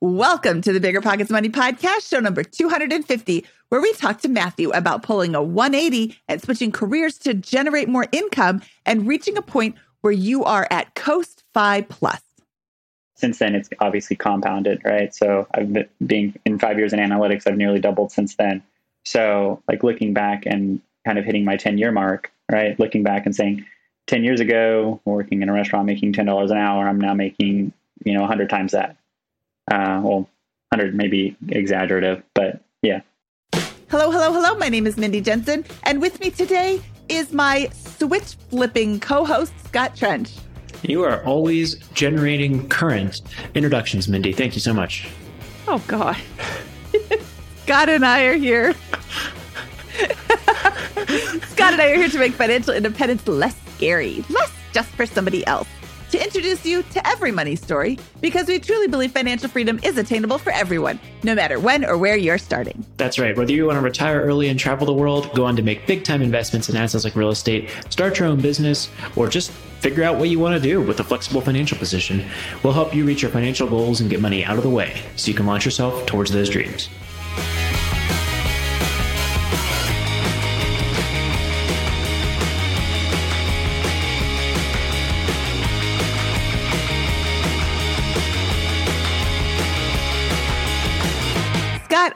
Welcome to the Bigger Pockets Money Podcast, show number 250, where we talk to Matthew about pulling a 180 and switching careers to generate more income and reaching a point where you are at Coast FI Plus. Since then, it's obviously compounded, right? So I've been being in five years in analytics, I've nearly doubled since then. So, like looking back and kind of hitting my 10 year mark, right? Looking back and saying, 10 years ago, working in a restaurant making $10 an hour, I'm now making, you know, 100 times that uh, well, 100 maybe exaggerative, but yeah. Hello, hello, hello. My name is Mindy Jensen, and with me today is my switch flipping co host, Scott Trench. You are always generating current introductions, Mindy. Thank you so much. Oh, God. Scott and I are here. Scott and I are here to make financial independence less scary, less just for somebody else to introduce you to every money story because we truly believe financial freedom is attainable for everyone, no matter when or where you're starting. That's right. Whether you want to retire early and travel the world, go on to make big time investments in assets like real estate, start your own business, or just figure out what you want to do with a flexible financial position, we'll help you reach your financial goals and get money out of the way so you can launch yourself towards those dreams.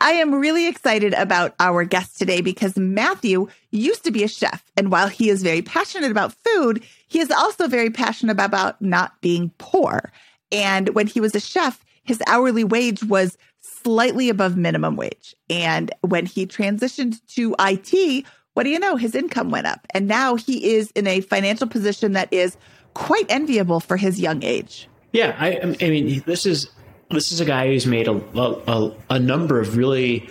I am really excited about our guest today because Matthew used to be a chef. And while he is very passionate about food, he is also very passionate about not being poor. And when he was a chef, his hourly wage was slightly above minimum wage. And when he transitioned to IT, what do you know? His income went up. And now he is in a financial position that is quite enviable for his young age. Yeah, I, I mean, this is this is a guy who's made a, a, a number of really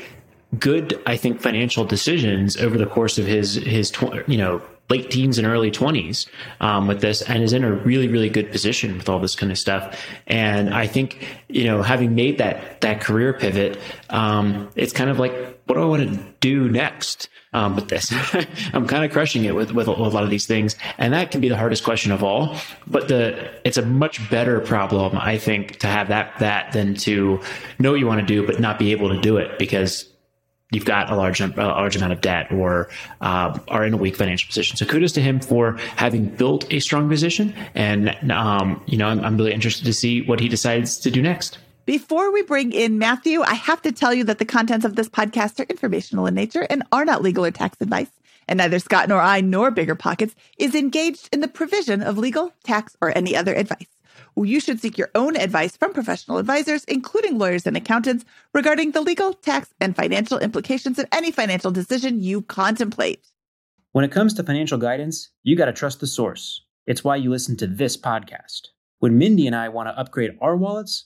good, I think, financial decisions over the course of his his you know late teens and early 20s um, with this and is in a really really good position with all this kind of stuff. And i think you know having made that that career pivot um, it's kind of like what do i want to do next um, with this? I'm kind of crushing it with, with a, lot of these things. And that can be the hardest question of all but the it's a much better problem i think to have that that than to know what you want to do but not be able to do it because you've got a large, a large amount of debt or uh, are in a weak financial position. So kudos to him for having built a strong position. And, um, you know, I'm, I'm really interested to see what he decides to do next. Before we bring in Matthew, I have to tell you that the contents of this podcast are informational in nature and are not legal or tax advice. And neither Scott nor I nor Bigger Pockets is engaged in the provision of legal, tax, or any other advice you should seek your own advice from professional advisors, including lawyers and accountants, regarding the legal, tax, and financial implications of any financial decision you contemplate. When it comes to financial guidance, you got to trust the source. It's why you listen to this podcast. When Mindy and I want to upgrade our wallets,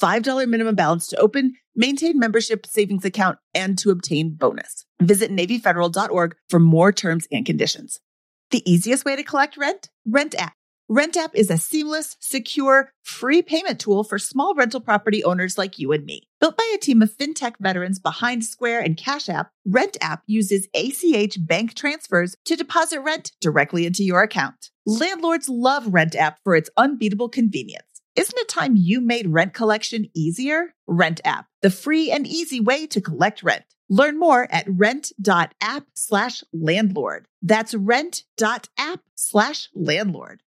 $5 minimum balance to open, maintain membership savings account, and to obtain bonus. Visit NavyFederal.org for more terms and conditions. The easiest way to collect rent? Rent app. Rent app is a seamless, secure, free payment tool for small rental property owners like you and me. Built by a team of fintech veterans behind Square and Cash App, Rent app uses ACH bank transfers to deposit rent directly into your account. Landlords love Rent app for its unbeatable convenience. Isn't it time you made rent collection easier? Rent app, the free and easy way to collect rent. Learn more at rent.app slash landlord. That's rent.app slash landlord.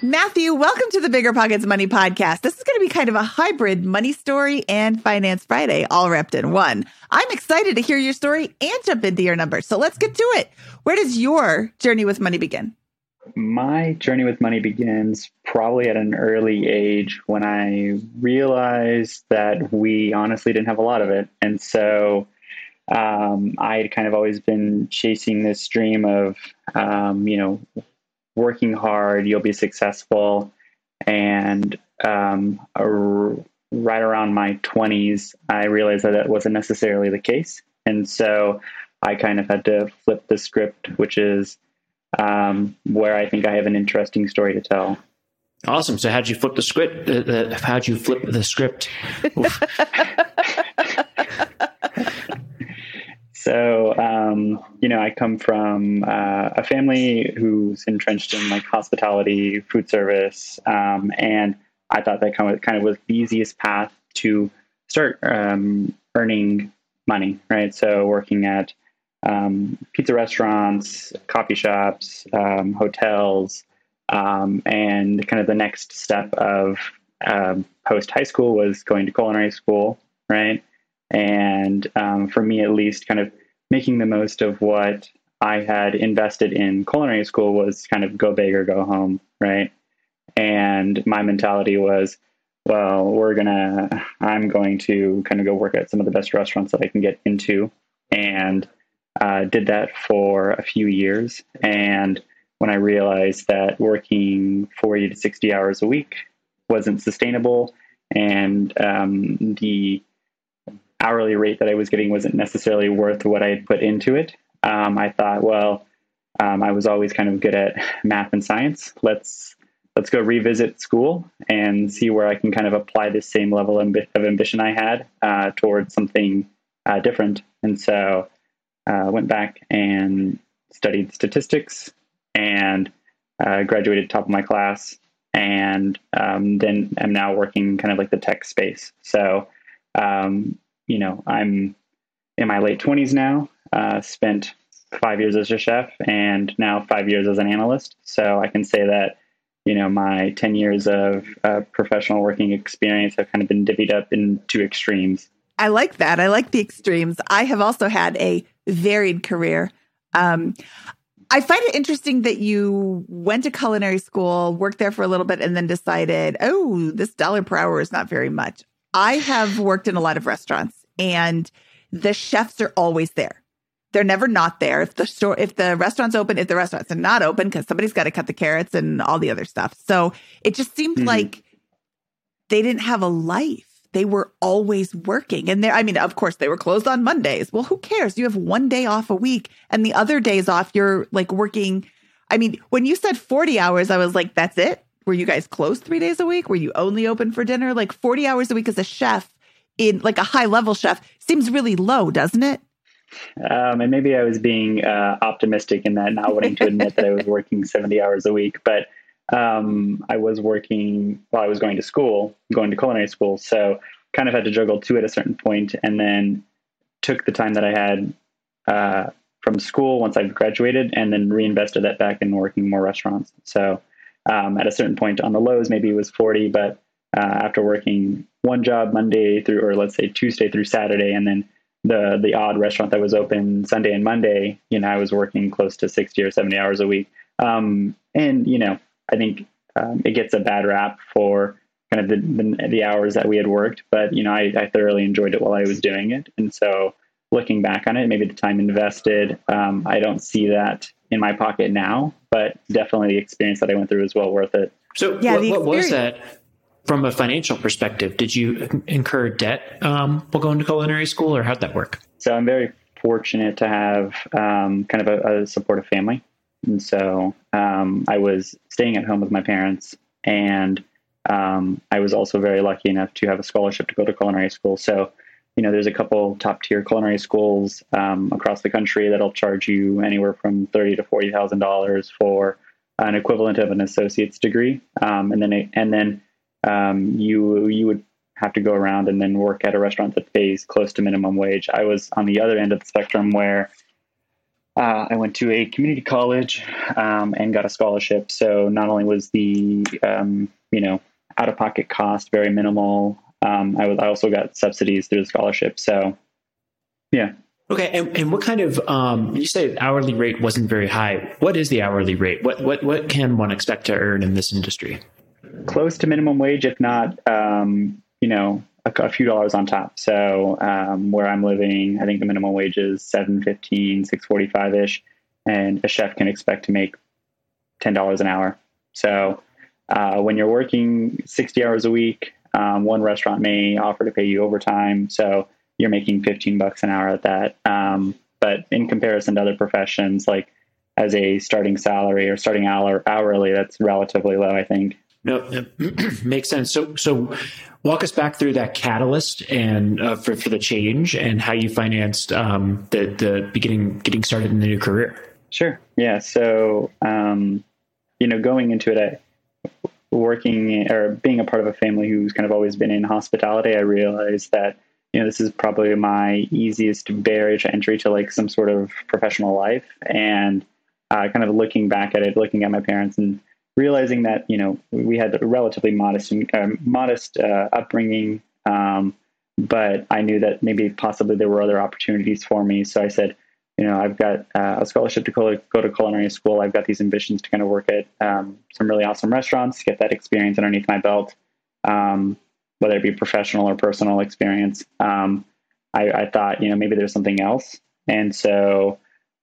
Matthew, welcome to the Bigger Pockets Money Podcast. This is going to be kind of a hybrid money story and finance Friday all wrapped in one. I'm excited to hear your story and jump into your numbers. So let's get to it. Where does your journey with money begin? My journey with money begins probably at an early age when I realized that we honestly didn't have a lot of it. And so um, I had kind of always been chasing this dream of, um, you know, working hard, you'll be successful. And um, right around my 20s, I realized that that wasn't necessarily the case. And so I kind of had to flip the script, which is um, where I think I have an interesting story to tell. Awesome. So, how'd you flip the script? Uh, how'd you flip the script? So, um, you know, I come from uh, a family who's entrenched in like hospitality, food service, um, and I thought that kind of kind of was the easiest path to start um, earning money, right? So, working at um, pizza restaurants, coffee shops, um, hotels, um, and kind of the next step of post high school was going to culinary school, right? and um, for me at least kind of making the most of what i had invested in culinary school was kind of go big or go home right and my mentality was well we're gonna i'm going to kind of go work at some of the best restaurants that i can get into and uh, did that for a few years and when i realized that working 40 to 60 hours a week wasn't sustainable and um, the hourly rate that I was getting wasn't necessarily worth what I had put into it. Um, I thought, well, um, I was always kind of good at math and science. Let's let's go revisit school and see where I can kind of apply this same level of ambition I had uh, towards something uh, different. And so uh, went back and studied statistics and uh, graduated top of my class. And um, then I'm now working kind of like the tech space. So um, you know, I'm in my late 20s now, uh, spent five years as a chef and now five years as an analyst. So I can say that, you know, my 10 years of uh, professional working experience have kind of been divvied up in two extremes. I like that. I like the extremes. I have also had a varied career. Um, I find it interesting that you went to culinary school, worked there for a little bit, and then decided, oh, this dollar per hour is not very much. I have worked in a lot of restaurants and the chefs are always there. They're never not there. If the store, if the restaurant's open, if the restaurant's not open, because somebody's got to cut the carrots and all the other stuff. So it just seemed mm-hmm. like they didn't have a life. They were always working. And there, I mean, of course, they were closed on Mondays. Well, who cares? You have one day off a week and the other days off, you're like working. I mean, when you said 40 hours, I was like, that's it? Were you guys closed three days a week? Were you only open for dinner? Like 40 hours a week as a chef in like a high level chef seems really low, doesn't it? Um, and maybe I was being uh, optimistic in that, not wanting to admit that I was working 70 hours a week. But um, I was working while I was going to school, going to culinary school. So kind of had to juggle two at a certain point, and then took the time that I had uh, from school once I graduated, and then reinvested that back in working more restaurants. So um, at a certain point on the lows, maybe it was 40, but uh, after working one job Monday through, or let's say Tuesday through Saturday, and then the the odd restaurant that was open Sunday and Monday, you know, I was working close to sixty or seventy hours a week. Um, and you know, I think um, it gets a bad rap for kind of the, the, the hours that we had worked, but you know, I, I, thoroughly enjoyed it while I was doing it, and so looking back on it, maybe the time invested, um, I don't see that in my pocket now, but definitely the experience that I went through is well worth it. So, yeah, what, what was that? from a financial perspective, did you incur debt um, while going to culinary school, or how'd that work? So I'm very fortunate to have um, kind of a, a, supportive family, And so um, I was staying at home with my parents, and um, I was also very lucky enough to have a scholarship to go to culinary school. So, you know, there's a couple top tier culinary schools um, across the country that'll charge you anywhere from thirty to forty thousand dollars for an equivalent of an associate's degree, um, and then and then um, you you would have to go around and then work at a restaurant that pays close to minimum wage. I was on the other end of the spectrum where uh, I went to a community college um, and got a scholarship. So not only was the um, you know out of pocket cost very minimal, um, I was I also got subsidies through the scholarship. So yeah. Okay, and, and what kind of um, you say hourly rate wasn't very high? What is the hourly rate? What what what can one expect to earn in this industry? Close to minimum wage, if not, um, you know, a, few dollars on top. So um, where I'm living, I think the minimum wage is seven fifteen, six forty five ish, and a chef can expect to make ten dollars an hour. So uh, when you're working sixty hours a week, um, one restaurant may offer to pay you overtime. So you're making 15 bucks an hour at that. Um, but in comparison to other professions, like as a starting salary or starting hour hourly, that's relatively low, I think. No, makes sense. So, so walk us back through that catalyst and uh, for for the change and how you financed um, the the beginning getting started in the new career. Sure. Yeah. So, um, you know, going into it, I, working or being a part of a family who's kind of always been in hospitality, I realized that you know, this is probably my easiest barrier to entry to like some sort of professional life. And uh, kind of looking back at it, looking at my parents and realizing that, you know, we had a relatively modest, uh, modest uh, upbringing. Um, but I knew that maybe possibly there were other opportunities for me. So I said, you know, I've got uh, a scholarship to go, go, to culinary school. I've got these ambitions to kind of work at um, some really awesome restaurants, get that experience underneath my belt. Um, whether it be professional or personal experience. Um, I, I, thought, you know, maybe there's something else, and so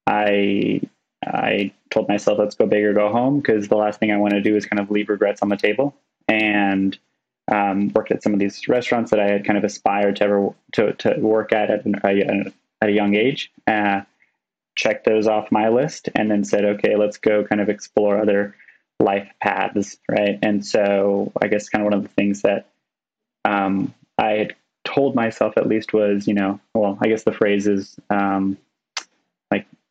I I told myself, let's go big or go home, because the last thing I want to do is kind of leave regrets on the table. And um, worked at some of these restaurants that I had kind of aspired to ever to, to work at at, an, at a young age. Uh, checked those off my list, and then said, okay, let's go kind of explore other life paths, right? And so I guess kind of one of the things that um, I had told myself at least was, you know, well, I guess the phrase is um,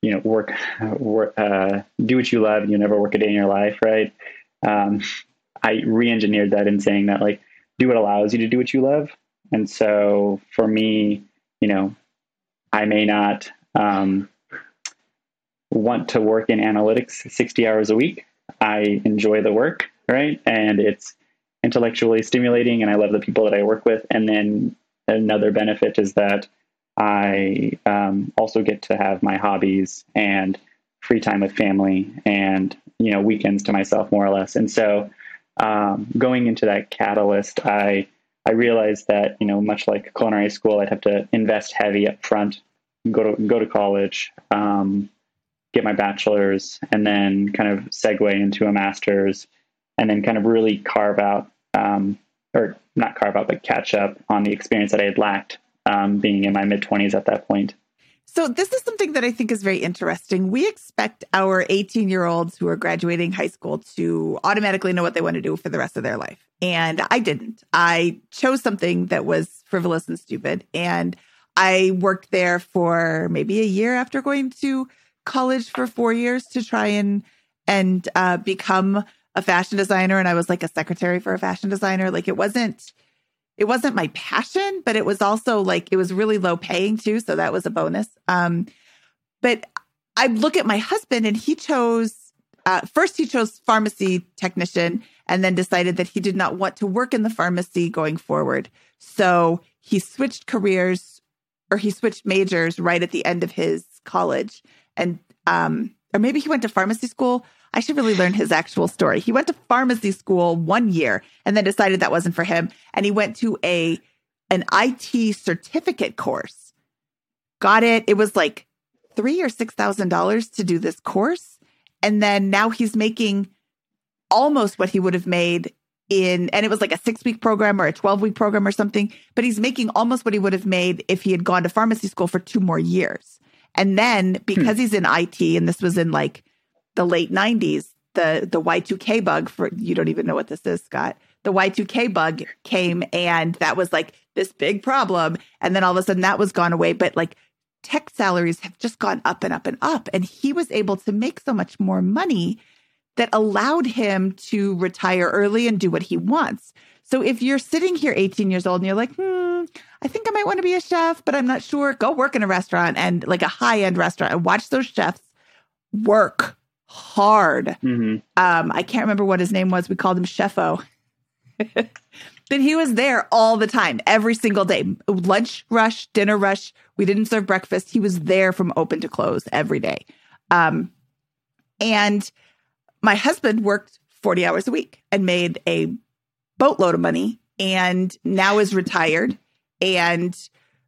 you know, work, work uh, do what you love and you never work a day in your life, right? Um, I re-engineered that in saying that like, do what allows you to do what you love. And so for me, you know, I may not um, want to work in analytics 60 hours a week. I enjoy the work, right? And it's intellectually stimulating and I love the people that I work with. And then another benefit is that I um, also get to have my hobbies and free time with family and, you know, weekends to myself more or less. And so um, going into that catalyst, I, I realized that, you know, much like culinary school, I'd have to invest heavy up front, go to, go to college, um, get my bachelor's, and then kind of segue into a master's and then kind of really carve out, um, or not carve out, but catch up on the experience that I had lacked um, being in my mid 20s at that point. So, this is something that I think is very interesting. We expect our 18 year olds who are graduating high school to automatically know what they want to do for the rest of their life. And I didn't. I chose something that was frivolous and stupid. And I worked there for maybe a year after going to college for four years to try and and uh, become a fashion designer and I was like a secretary for a fashion designer. Like it wasn't it wasn't my passion, but it was also like it was really low paying too, so that was a bonus. Um but I look at my husband and he chose uh, first he chose pharmacy technician and then decided that he did not want to work in the pharmacy going forward. So he switched careers or he switched majors right at the end of his college and um or maybe he went to pharmacy school I should really learn his actual story. He went to pharmacy school one year and then decided that wasn't for him. And he went to a an IT certificate course. Got it. It was like three or six thousand dollars to do this course. And then now he's making almost what he would have made in and it was like a six week program or a 12 week program or something, but he's making almost what he would have made if he had gone to pharmacy school for two more years. And then because hmm. he's in IT and this was in like the late 90s, the the Y2K bug for you don't even know what this is, Scott. The Y2K bug came and that was like this big problem and then all of a sudden that was gone away, but like tech salaries have just gone up and up and up and he was able to make so much more money that allowed him to retire early and do what he wants. So if you're sitting here 18 years old and you're like, hmm, I think I might want to be a chef, but I'm not sure, go work in a restaurant and like a high end restaurant and watch those chefs work hard. hmm Um, I can't remember what his name was. We called him Chefo. but he was there all the time, every single day. Lunch rush, dinner rush. We didn't serve breakfast. He was there from open to close every day. Um, and my husband worked 40 hours a week and made a boatload of money and now is retired. And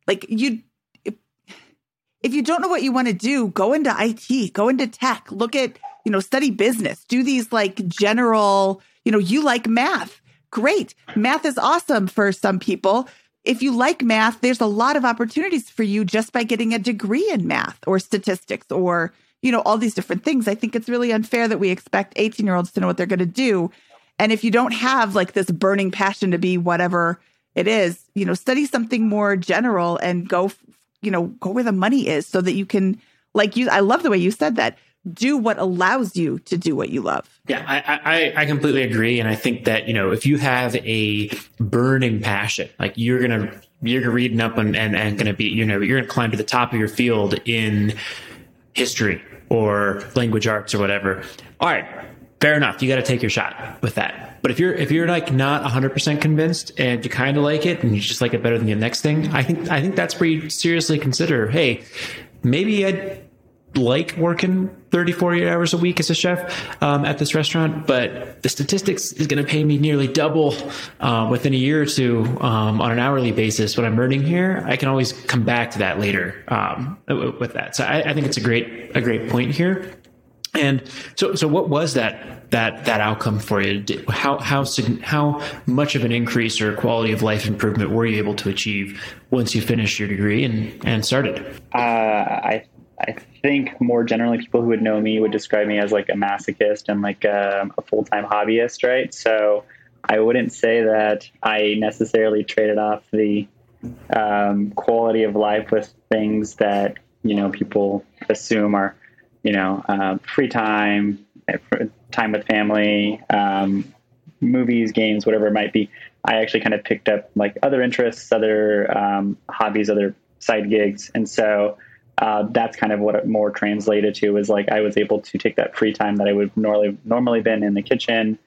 like you, if you don't know what you want to do, go into IT, go into tech, look at, you know, study business, do these like general, you know, you like math. Great. Math is awesome for some people. If you like math, there's a lot of opportunities for you just by getting a degree in math or statistics or, you know, all these different things. I think it's really unfair that we expect 18 year olds to know what they're going to do. And if you don't have like this burning passion to be whatever it is, you know, study something more general and go, you know, go where the money is so that you can, like you, I love the way you said that, do what allows you to do what you love. Yeah, I, I, I completely agree. And I think that, you know, if you have a burning passion, like you're to, you're gonna reading up and, and, and to be, you know, you're to climb to the top of your field in history or language arts or whatever. All right. Fair enough. You got to take your shot with that. But if you're, if you're like not hundred percent convinced and you kind of like it and you just like it better than the next thing, I think, I think that's where you seriously consider, Hey, maybe I'd like working 34 hours a week as a chef um, at this restaurant, but the statistics is going to pay me nearly double uh, within a year or two um, on an hourly basis. What I'm earning here, I can always come back to that later um, with that. So I, I think it's a great a great point here. And so, so what was that that that outcome for you? How how how much of an increase or quality of life improvement were you able to achieve once you finished your degree and and started? Uh, I I think more generally, people who would know me would describe me as like a masochist and like um, a full time hobbyist, right? So I wouldn't say that I necessarily traded off the um, quality of life with things that you know people assume are you know uh, free time, eh, time with family, um, movies, games, whatever it might be. I actually kind of picked up like other interests, other um, hobbies, other side gigs, and so uh, that's kind of what it more translated to is like I was able to take that free time that I would normally normally been in the kitchen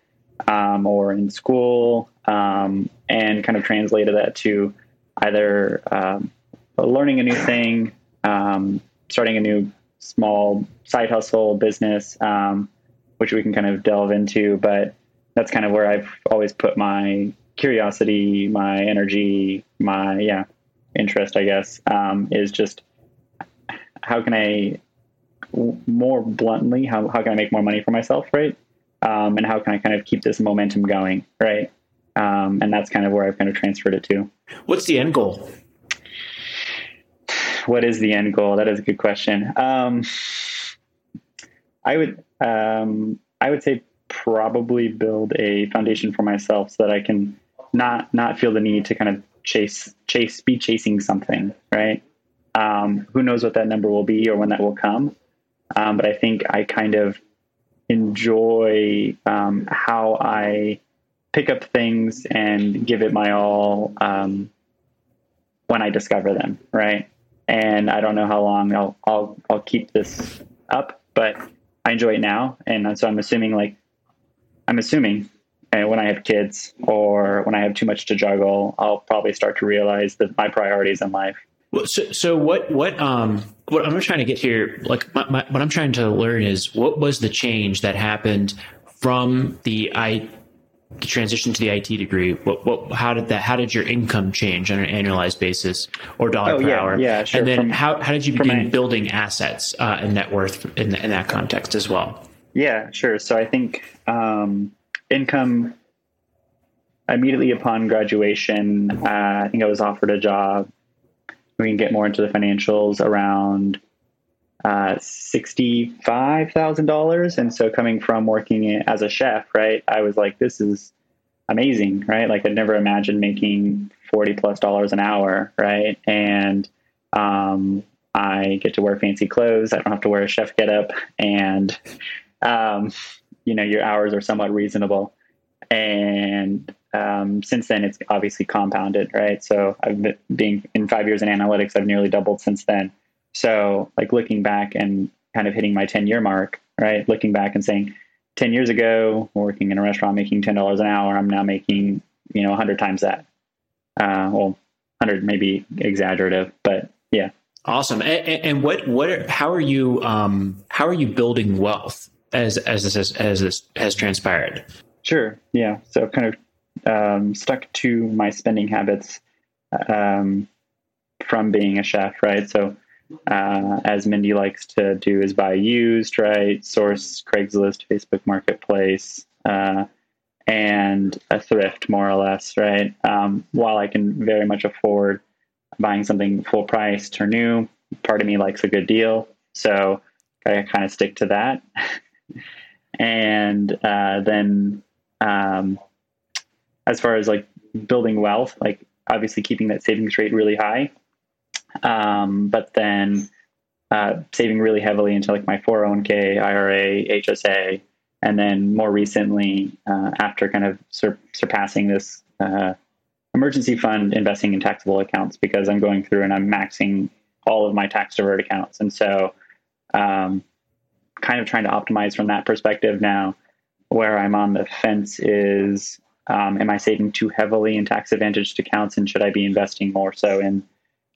um, or in school um, and kind of translated that to either um, learning a new thing, um, starting a new small side hustle business, um, which we can kind of delve into. But that's kind of where I've always put my curiosity, my energy, my yeah interest, I guess, is just how can I more bluntly how, how can I make more money for myself, right? Um, and how can I kind of keep this momentum going, right? Um, and that's kind of where I've kind of transferred it to. What's the end goal? What is the end goal? That is a good question. Um, I would um, I would say probably build a foundation for myself so that I can not not feel the need to kind of chase chase be chasing something, right? Um, who knows what that number will be or when that will come? Um, but I think I kind of enjoy um, how I pick up things and give it my all um, when I discover them, right? And I don't know how long I'll I'll I'll keep this up, but I enjoy it now, and so I'm assuming like I'm assuming and when I have kids or when I have too much to juggle, I'll probably start to realize that my priorities in life. Well, so, so what what um what I'm trying to get here, like my, my, what I'm trying to learn is what was the change that happened from the I the transition to the IT degree? What what how did that how did your income change on an annualized basis or dollar Oh, per yeah, hour? yeah, sure. And then From- how how did you begin building assets uh, and net worth in in that context as well? Yeah, sure. So I think um, income immediately upon graduation, uh, I think I was offered a job. We can get more into the financials around uh, $65,000. And so coming from working as a chef, right, I was like, this is amazing, right? Like I'd never imagined making 40 plus dollars an hour, right? And um, I get to wear fancy clothes. I don't have to wear a chef getup. And, um, you know, your hours are somewhat reasonable. And um, since then, it's obviously compounded, right? So I've been being in five years in analytics, I've nearly doubled since then. So, like looking back and kind of hitting my 10 year mark, right? Looking back and saying, 10 years ago, working in a restaurant making $10 an hour, I'm now making, you know, 100 times that. Uh, well, 100 maybe exaggerative, but yeah. Awesome. And, and what, what, how are you, um, how are you building wealth as, as this, has, as this has transpired? Sure. Yeah. So kind of, um, stuck to my spending habits, um, from being a chef, right? So, uh, as Mindy likes to do, is buy used, right? Source Craigslist, Facebook Marketplace, uh, and a thrift, more or less, right? Um, while I can very much afford buying something full price or new, part of me likes a good deal. So I kind of stick to that. and uh, then um, as far as like building wealth, like obviously keeping that savings rate really high um, but then uh, saving really heavily into like my 401k, IRA, HSA, and then more recently, uh, after kind of sur- surpassing this uh, emergency fund, investing in taxable accounts because I'm going through and I'm maxing all of my tax deferred accounts, and so um, kind of trying to optimize from that perspective now. Where I'm on the fence is, um, am I saving too heavily in tax advantaged accounts, and should I be investing more so in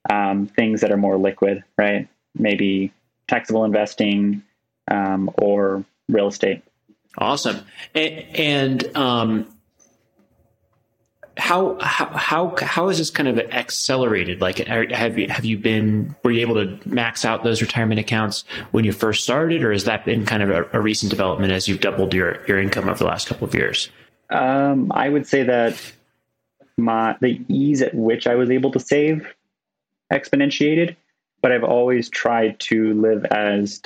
um, things that are more liquid, right? Maybe taxable investing um, or real estate. Awesome. And, and um, how how how how is this kind of accelerated? Like, have you have you been were you able to max out those retirement accounts when you first started, or has that been kind of a, a recent development as you've doubled your your income over the last couple of years? Um, I would say that my the ease at which I was able to save exponentiated, but I've always tried to live as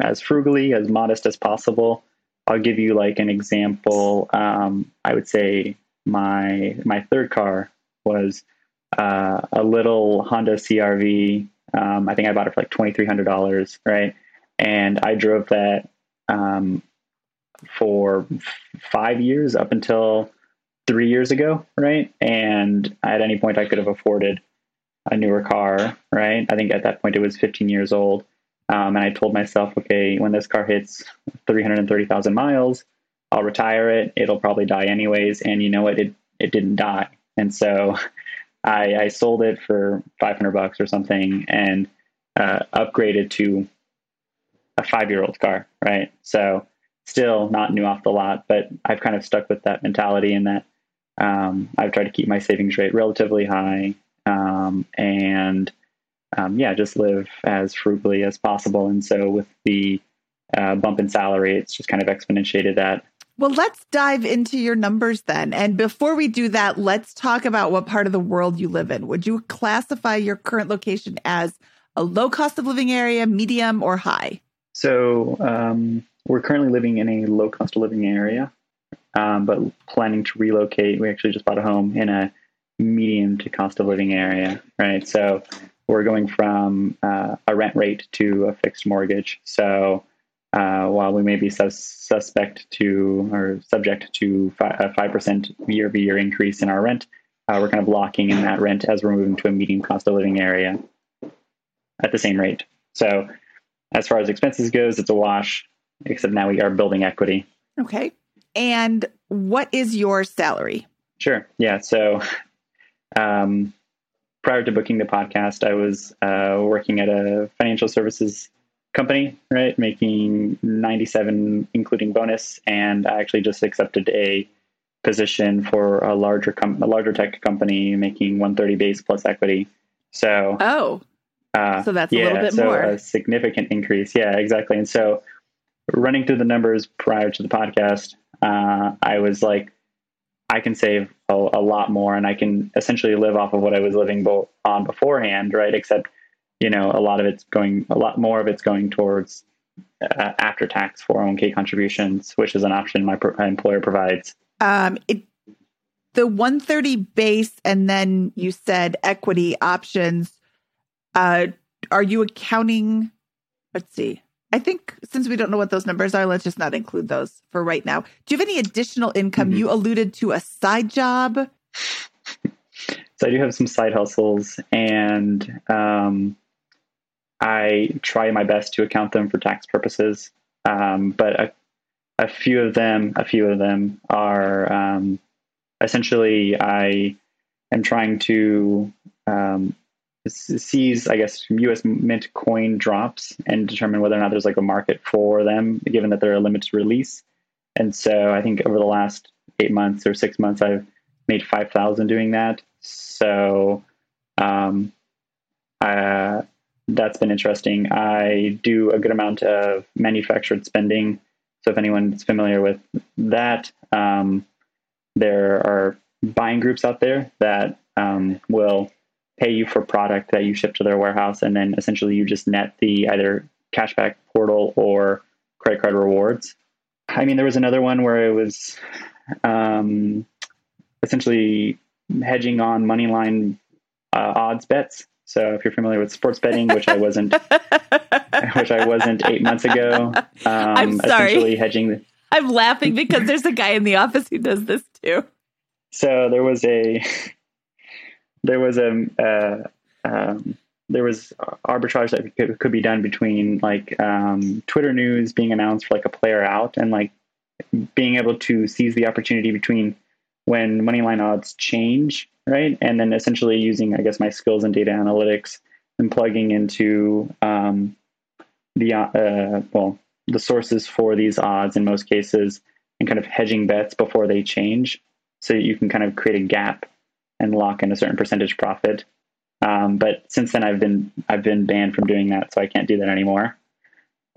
as frugally, as modest as possible. I'll give you like an example. Um, I would say my my third car was uh, a little Honda CRV. Um, I think I bought it for like twenty three hundred dollars, right? And I drove that um, for five years up until three years ago, right? And at any point, I could have afforded a newer car, right? I think at that point it was 15 years old. Um, and I told myself, okay, when this car hits 330,000 miles, I'll retire it. It'll probably die anyways. And you know what? It, it didn't die. And so I, I sold it for 500 bucks or something and uh, upgraded to a five year old car, right? So still not new off the lot, but I've kind of stuck with that mentality and that um, I've tried to keep my savings rate relatively high um, and um, yeah, just live as frugally as possible. And so with the uh, bump in salary, it's just kind of exponentiated that. Well, let's dive into your numbers then. And before we do that, let's talk about what part of the world you live in. Would you classify your current location as a low cost of living area, medium, or high? So um, we're currently living in a low cost of living area, um, but planning to relocate. We actually just bought a home in a medium to cost of living area, right? So we're going from uh, a rent rate to a fixed mortgage. So uh, while we may be sus- suspect to or subject to fi- a five percent year over year increase in our rent, uh, we're kind of locking in that rent as we're moving to a medium cost of living area at the same rate. So as far as expenses goes, it's a wash. Except now we are building equity. Okay. And what is your salary? Sure. Yeah. So um, prior to booking the podcast, I was uh, working at a financial services company, right, making 97, including bonus, and I actually just accepted a position for a larger com- a larger tech company, making 130 base plus equity. So, oh, uh, so that's yeah, a little bit so more. A significant increase. Yeah, exactly. And so, running through the numbers prior to the podcast, uh, I was like, I can save a, a, lot more and I can essentially live off of what I was living bo- on beforehand, right? Except you know, a lot of it's going, a lot more of it's going towards uh, after tax 401k contributions, which is an option my, pro- my employer provides. Um, it, the 130 base, and then you said equity options. Uh, are you accounting? Let's see. I think since we don't know what those numbers are, let's just not include those for right now. Do you have any additional income? Mm-hmm. You alluded to a side job. So I do have some side hustles, and um, I try my best to account them for tax purposes. Um, but a, a, few of them, a few of them are um, essentially I am trying to seize, I guess, U.S. Mint coin drops and determine whether or not there's like a market for them, given that they're a limited release. And so I think over the last eight months or six months, I've made five thousand doing that. So, um, uh, that's been interesting. I do a good amount of manufactured spending. So if anyone's familiar with that, um, there are buying groups out there that um, will pay you for product that you ship to their warehouse, and then essentially you just net the either cashback portal or credit card rewards. I mean, there was another one where it was um, essentially hedging on money line uh, odds bets. So if you're familiar with sports betting, which I wasn't, which I wasn't eight months ago, um, I'm sorry. essentially hedging. The, I'm laughing because there's a guy in the office who does this too. So there was a there was a uh, um, there was arbitrage that could, could be done between like um, Twitter news being announced for like a player out and like being able to seize the opportunity between when moneyline odds change, right? And then essentially using, I guess, my skills in data analytics and plugging into um, the uh, well the sources for these odds in most cases and kind of hedging bets before they change, so you can kind of create a gap and lock in a certain percentage profit. Um, but since then, I've been I've been banned from doing that, so I can't do that anymore.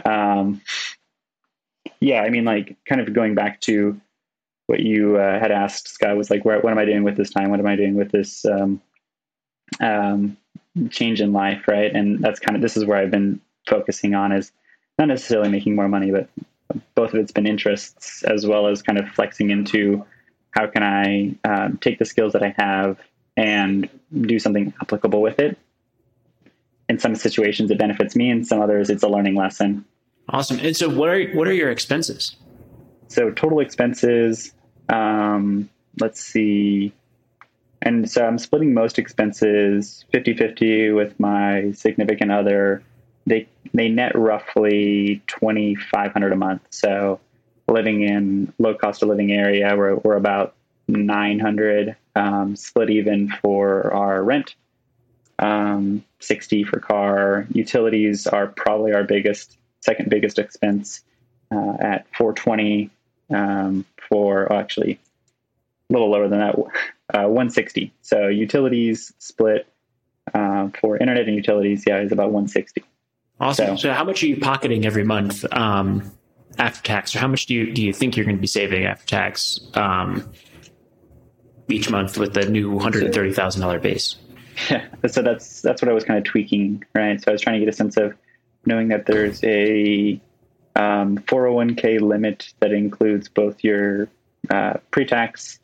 Um, yeah, I mean, like, kind of going back to what you uh, had asked, Scott was like, what am I doing with this time? What am I doing with this um, um, change in life, right? And that's kind of this is where I've been focusing on is not necessarily making more money, but both of it's been interests as well as kind of flexing into how can I um, take the skills that I have and do something applicable with it? In some situations, it benefits me. In some others, it's a learning lesson. Awesome. And so, what are what are your expenses? So, total expenses. Um, let's see. And so, I'm splitting most expenses 50-50 with my significant other. They they net roughly twenty five hundred a month. So, living in low cost of living area. We're, we're about 900 um, split even for our rent, um, 60 for car. Utilities are probably our biggest, second biggest expense uh, at 420 um, for oh, actually a little lower than that, uh, 160. So utilities split uh, for internet and utilities, yeah, is about 160. Awesome. So, so how much are you pocketing every month? Um, after tax, or how much do you do you think you're going to be saving after tax um, each month with the new hundred and thirty thousand dollar base? Yeah, so that's that's what I was kind of tweaking, right? So I was trying to get a sense of knowing that there's a um, 401k limit that includes both your uh, pre-tax,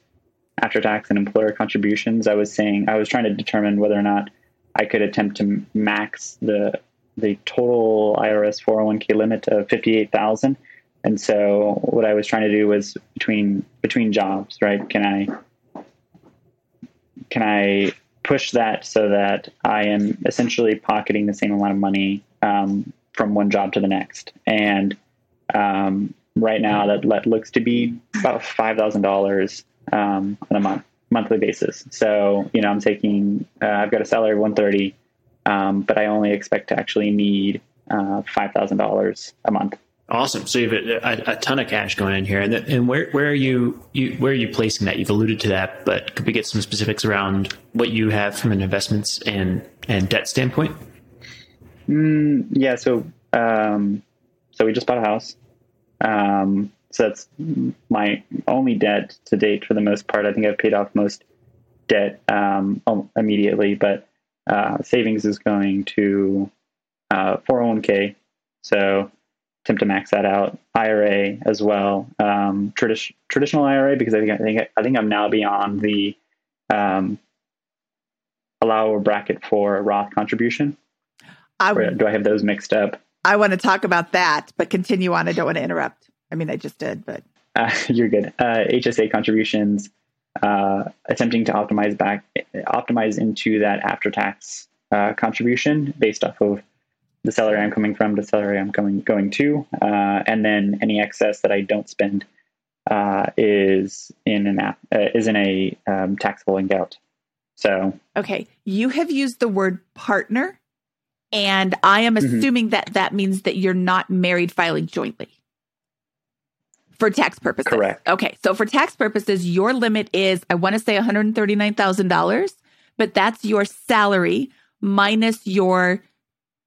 after-tax, and employer contributions. I was saying I was trying to determine whether or not I could attempt to max the the total IRS 401k limit of 58,000 and so what I was trying to do was between between jobs, right? Can I can I push that so that I am essentially pocketing the same amount of money um, from one job to the next? And um, right now, that, that looks to be about five thousand um, dollars on a month monthly basis. So you know, I'm taking uh, I've got a salary of one thirty, um, but I only expect to actually need uh, five thousand dollars a month. Awesome. So you have a, a, ton of cash going in here, and and where where are you, you where are you placing that? You've alluded to that, but could we get some specifics around what you have from an investments and and debt standpoint? Mm, yeah. So um, so we just bought a house. Um, so that's my only debt to date for the most part. I think I've paid off most debt um, immediately, but Uh, savings is going to uh, 401k. So attempt to max that out. IRA as well. Um, tradi- traditional IRA because I think I think I think I'm now beyond the um, allowable bracket for Roth contribution. I w- do I have those mixed up? I want to talk about that, but continue on. I don't want to interrupt. I mean, I just did, but uh, you're good. Uh, HSA contributions, uh, attempting to optimize back, optimize into that after tax uh, contribution based off of the salary I'm coming from, the salary I'm coming going to, uh, and then any excess that I don't spend uh, is in an app, is in a um, taxable in gout. So okay, you have used the word partner, and I am mm-hmm. assuming mm-hmm. that that means that you're not married filing jointly for tax purposes. Correct. Okay, so for tax purposes, your limit is I want to say one hundred thirty nine thousand dollars, but that's your salary minus your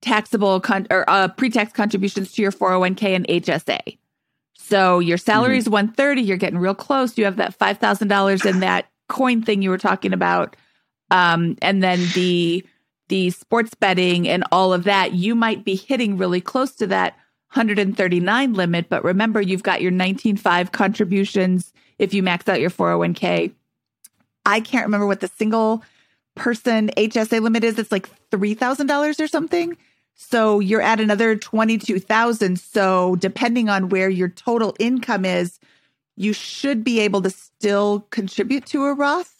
taxable con- or uh, pre-tax contributions to your 401k and HSA. So your salary is mm-hmm. 130, you're getting real close. You have that $5,000 in that coin thing you were talking about. Um, and then the the sports betting and all of that, you might be hitting really close to that 139 limit, but remember you've got your 19.5 contributions if you max out your 401k. I can't remember what the single person HSA limit is. It's like $3,000 or something. So you're at another 22,000. So depending on where your total income is, you should be able to still contribute to a Roth.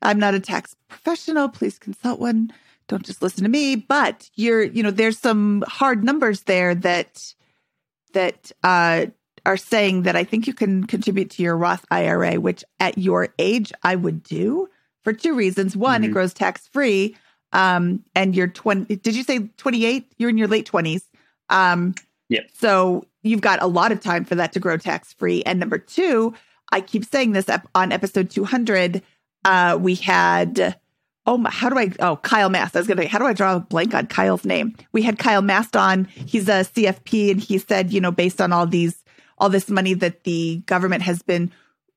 I'm not a tax professional. Please consult one. Don't just listen to me, but you're, you know, there's some hard numbers there that, that, uh, are saying that I think you can contribute to your Roth IRA, which at your age I would do for two reasons. One, mm-hmm. it grows tax free um, and you're 20, did you say 28? You're in your late 20s. Um, yeah. So you've got a lot of time for that to grow tax free. And number two, I keep saying this on episode 200. Uh, we had, oh, my, how do I, oh, Kyle Mast. I was going to, say, how do I draw a blank on Kyle's name? We had Kyle Mast on. He's a CFP and he said, you know, based on all these, all this money that the government has been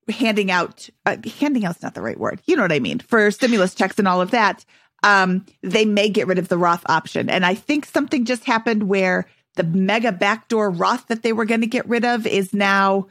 handing out, uh, handing out's not the right word. You know what I mean? For stimulus checks and all of that um, they may get rid of the Roth option. And I think something just happened where the mega backdoor Roth that they were going to get rid of is now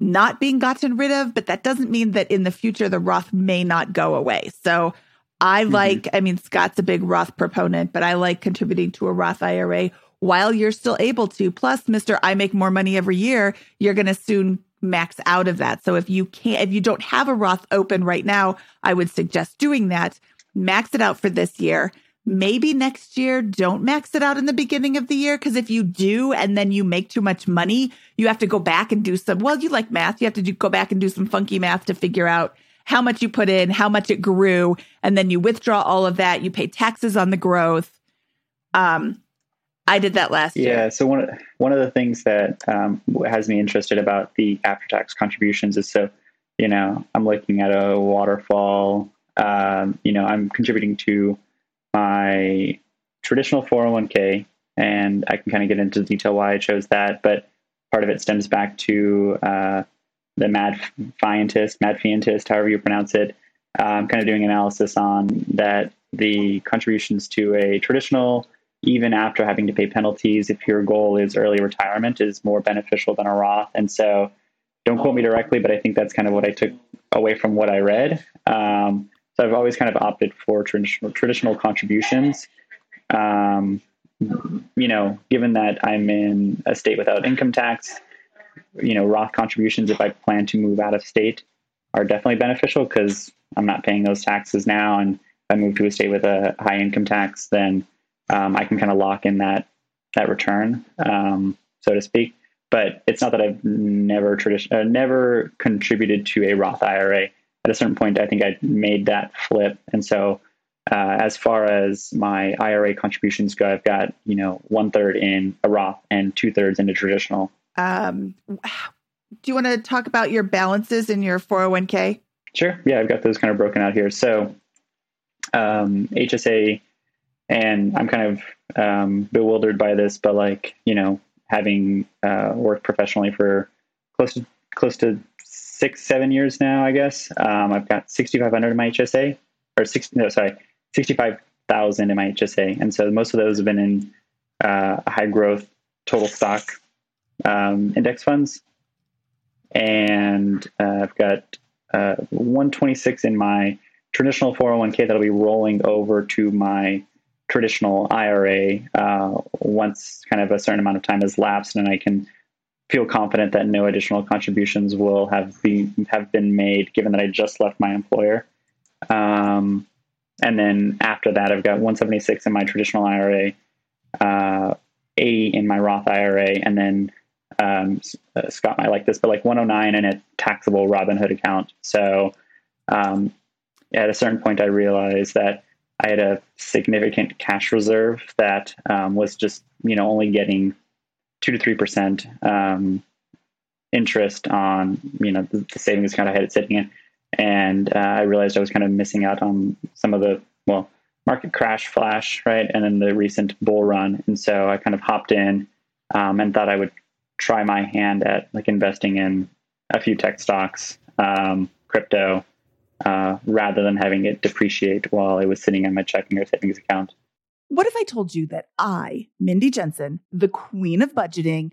not being gotten rid of, but that doesn't mean that in the future the Roth may not go away. So I mm-hmm. like, I mean, Scott's a big Roth proponent, but I like contributing to a Roth IRA while you're still able to. Plus, Mr. I make more money every year, you're going to soon max out of that. So if you can't, if you don't have a Roth open right now, I would suggest doing that max it out for this year. Maybe next year, don't max it out in the beginning of the year. Cause if you do and then you make too much money, you have to go back and do some, well, you like math. You have to do, go back and do some funky math to figure out how much you put in, how much it grew. And then you withdraw all of that. You pay taxes on the growth. Um, I did that last yeah, year. Yeah. So one of, one of the things that um, has me interested about the after tax contributions is so, you know, I'm looking at a waterfall um, you know, I'm contributing to my traditional 401k, and I can kind of get into detail why I chose that. But part of it stems back to uh, the Mad Fientist, Mad Fientist, however you pronounce it. I'm kind of doing analysis on that the contributions to a traditional, even after having to pay penalties, if your goal is early retirement, is more beneficial than a Roth. And so, don't quote me directly, but I think that's kind of what I took away from what I read. Um, so I've always kind of opted for traditional traditional contributions. Um, you know, given that I'm in a state without income tax, you know, Roth contributions, if I plan to move out of state, are definitely beneficial because I'm not paying those taxes now. And if I move to a state with a high income tax, then um, I can kind of lock in that that return, um, so to speak. But it's not that I've never tradition uh, never contributed to a Roth IRA at a certain point, I think I made that flip. And so, uh, as far as my IRA contributions go, I've got you know one third in a Roth and two thirds in a traditional. Um, do you want to talk about your balances in your 401k? Sure. Yeah, I've got those kind of broken out here. So, um, HSA, and I'm kind of um, bewildered by this, but like you know, having uh, worked professionally for close to close to six, seven years now, I guess. Um, I've got 6,500 in my HSA, or six, no, sorry, 65 thousand in my HSA, and so most of those have been in uh, high growth total stock um, index funds, and uh, I've got uh, 126 in my traditional 401k that'll be rolling over to my traditional IRA uh, once kind of a certain amount of time has lapsed, and I can feel confident that no additional contributions will have have been made, given that I just left my employer. Um, and then after that, I've got 176 in my traditional IRA, uh, 80 in my Roth IRA, and then um, uh, Scott might like this, but like 109 in a taxable Robinhood account. So um, at a certain point, I realized that I had a significant cash reserve that um, was just you know only getting two to three percent um, interest on you know the, the, savings account I had it sitting in, and uh, I realized I was kind of missing out on some of the well market crash flash right, and then the recent bull run, and so I kind of hopped in um, and thought I would try my hand at like investing in a few tech stocks, um, crypto, uh, rather than having it depreciate while it was sitting on my checking or savings account. What if I told you that I, Mindy Jensen, the queen of budgeting,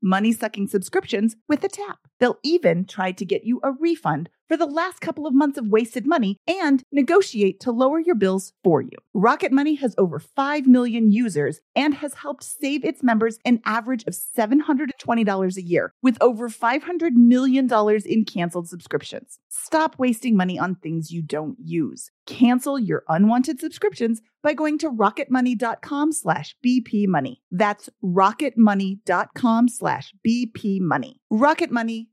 money sucking subscriptions with a tap. They'll even try to get you a refund for the last couple of months of wasted money and negotiate to lower your bills for you. Rocket Money has over 5 million users and has helped save its members an average of $720 a year with over $500 million in canceled subscriptions. Stop wasting money on things you don't use. Cancel your unwanted subscriptions by going to rocketmoney.com slash bpmoney. That's rocketmoney.com slash bpmoney.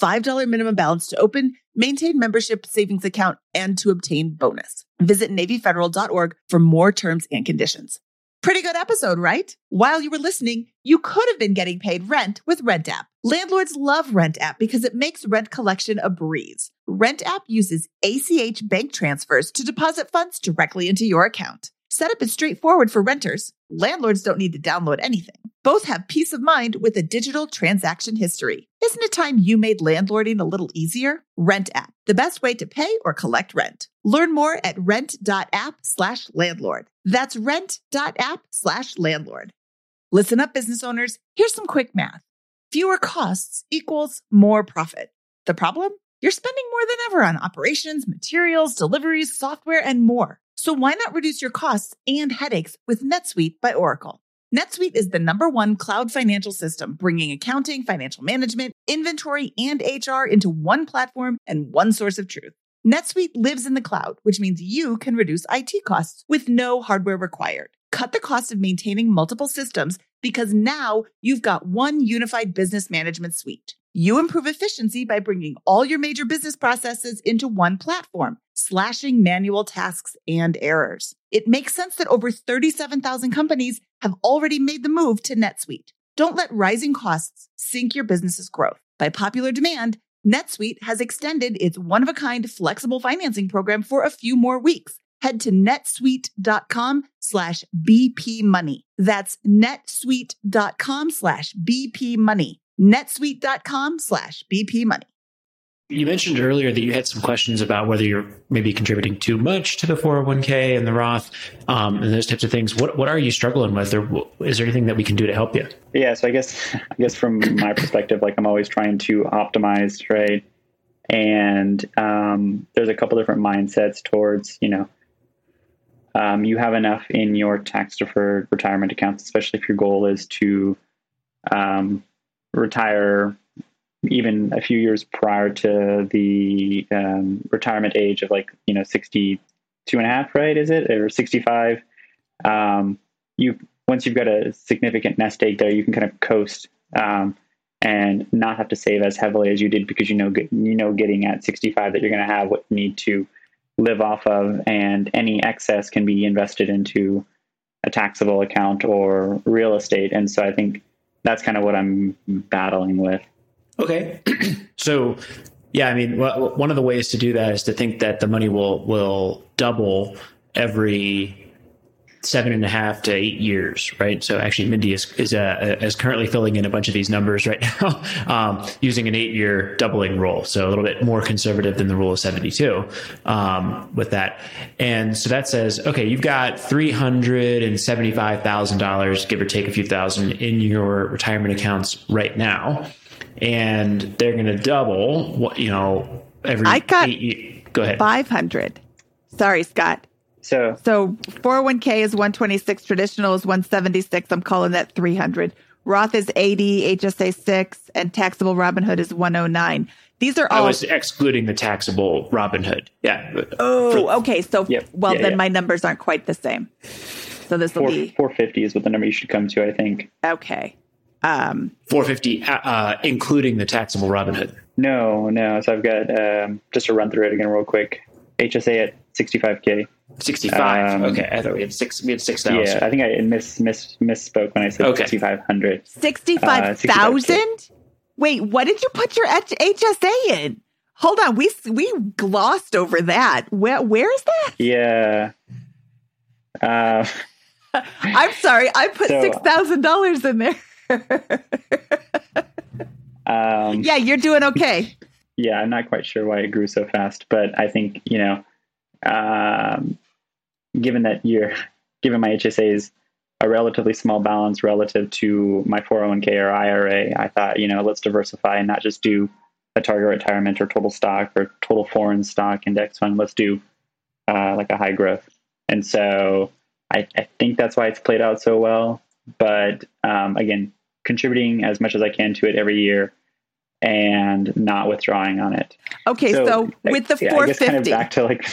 $5 minimum balance to open, maintain membership savings account, and to obtain bonus. Visit NavyFederal.org for more terms and conditions. Pretty good episode, right? While you were listening, you could have been getting paid rent with Rent App. Landlords love Rent App because it makes rent collection a breeze. Rent App uses ACH bank transfers to deposit funds directly into your account. Setup is straightforward for renters. Landlords don't need to download anything. Both have peace of mind with a digital transaction history. Isn't it time you made landlording a little easier? Rent app, the best way to pay or collect rent. Learn more at rent.app slash landlord. That's rent.app slash landlord. Listen up, business owners. Here's some quick math. Fewer costs equals more profit. The problem? You're spending more than ever on operations, materials, deliveries, software, and more. So why not reduce your costs and headaches with NetSuite by Oracle? NetSuite is the number one cloud financial system, bringing accounting, financial management, inventory, and HR into one platform and one source of truth. NetSuite lives in the cloud, which means you can reduce IT costs with no hardware required. Cut the cost of maintaining multiple systems because now you've got one unified business management suite. You improve efficiency by bringing all your major business processes into one platform, slashing manual tasks and errors. It makes sense that over 37,000 companies have already made the move to NetSuite. Don't let rising costs sink your business's growth. By popular demand, NetSuite has extended its one of a kind flexible financing program for a few more weeks. head to netsuite.com slash BP money. That's netsuite.com slash BP money. netsuite.com slash BP money. You mentioned earlier that you had some questions about whether you're maybe contributing too much to the 401k and the Roth um, and those types of things. What what are you struggling with, or is there anything that we can do to help you? Yeah, so I guess I guess from my perspective, like I'm always trying to optimize, right? And um, there's a couple different mindsets towards, you know, um, you have enough in your tax deferred retirement accounts, especially if your goal is to um, retire even a few years prior to the um, retirement age of like you know 62 and a half right is it? Or 65 um, you once you've got a significant nest egg there you can kind of coast um, and not have to save as heavily as you did because you know you know getting at 65 that you're going to have what you need to live off of and any excess can be invested into a taxable account or real estate. And so i think that's kind of what i'm battling with Okay. so, yeah, I mean, one of the ways to do that is to think that the money will will double every seven and a half to eight years, right? So actually, Mindy is is, uh, is currently filling in a bunch of these numbers right now, um, using an eight year doubling rule. So a little bit more conservative than the rule of seventy two um, with that. And so that says, okay, you've got three hundred and seventy five thousand dollars, give or take a few thousand, in your retirement accounts right now and they're going to double. what, You know, every I got eight, go ahead. Five hundred. Sorry, Scott. So so 401k is 126, traditional is 176. I'm calling that 300. Roth is 80, HSA 6, and taxable Robinhood is 109. These are all. I was excluding the taxable Robinhood. Yeah. Oh, For, okay. So, yep. well, yeah, then yeah. my numbers aren't quite the same. So this will be 450 is what the number you should come to, I think. Okay. Um, 450, uh, uh, including the taxable Robinhood. No, no. So I've got um, just to run through it again real quick. HSA at 65k. 65. Um, okay, I thought we had six. We had six thousand. Yeah, I think I miss miss misspoke when I said Okay. 6500. 65,000? Uh, Wait, what did you put your H- HSA in? Hold on, we we glossed over that. Where where is that? Yeah. Uh, I'm sorry, I put So- six thousand dollars in there. um, yeah, you're doing okay. yeah, I'm not quite sure why it grew so fast, but I think you know, um, given that you're given my HSA is a relatively small balance relative to my 401k or IRA, I thought you know let's diversify and not just do a target retirement or total stock or total foreign stock index fund. Let's do uh, like a high growth, and so I, I think that's why it's played out so well. But um, again, contributing as much as I can to it every year and not withdrawing on it. Okay, so, with the yeah, I guess kind of back to like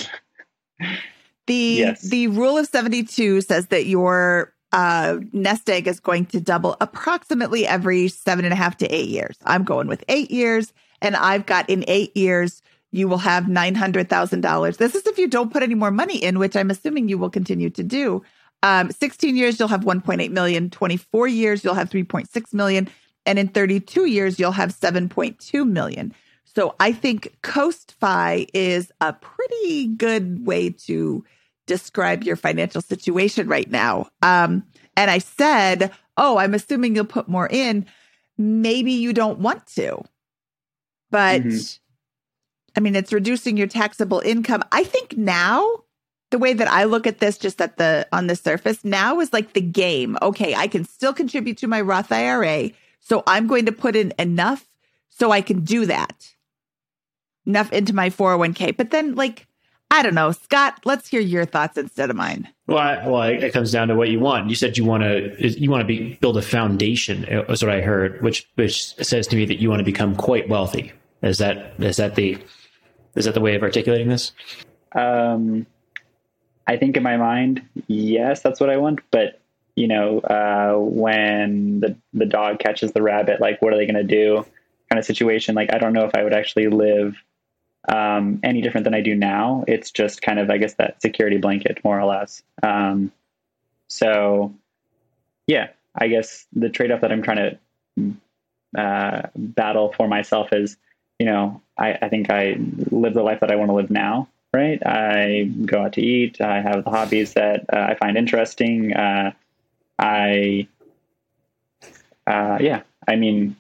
the Yes. the rule of seventy two says that your uh, nest egg is going to double approximately every seven and a half to eight years. I'm going with eight years, and I've got in eight years you will have nine hundred thousand dollars. This is if you don't put any more money in, which I'm assuming you will continue to do. Um, 16 years, you'll have 1.8 million. 24 years, you'll have 3.6 million. And in 32 years, you'll have 7.2 million. So I think Coast FI is a pretty good way to describe your financial situation right now. Um, and I said, Oh, I'm assuming you'll put more in. Maybe you don't want to. But Mhm. I mean, it's reducing your taxable income. I think now the way that I look at this just at the on the surface now is like the game. Okay, I can still contribute to my Roth IRA, so I'm going to put in enough so I can do that. Enough into my 401k. But then like I don't know, Scott, let's hear your thoughts instead of mine. Well, I, well, it comes down to what you want. You said you want to you want to be build a foundation. Is what I heard, which which says to me that you want to become quite wealthy. Is that is that the is that the way of articulating this? Um, I think in my mind, yes, that's what I want. But you know, uh, when the the dog catches the rabbit, like what are they going to do? Kind of situation. Like I don't know if I would actually live um, any different than I do now. It's just kind of, I guess, that security blanket, more or less. Um, so, yeah, I guess the trade off that I'm trying to uh, battle for myself is, you know, I, I think I live the life that I want to live now right? I go out to eat. I have the hobbies that uh, I find interesting. Uh, I, uh, yeah, I mean,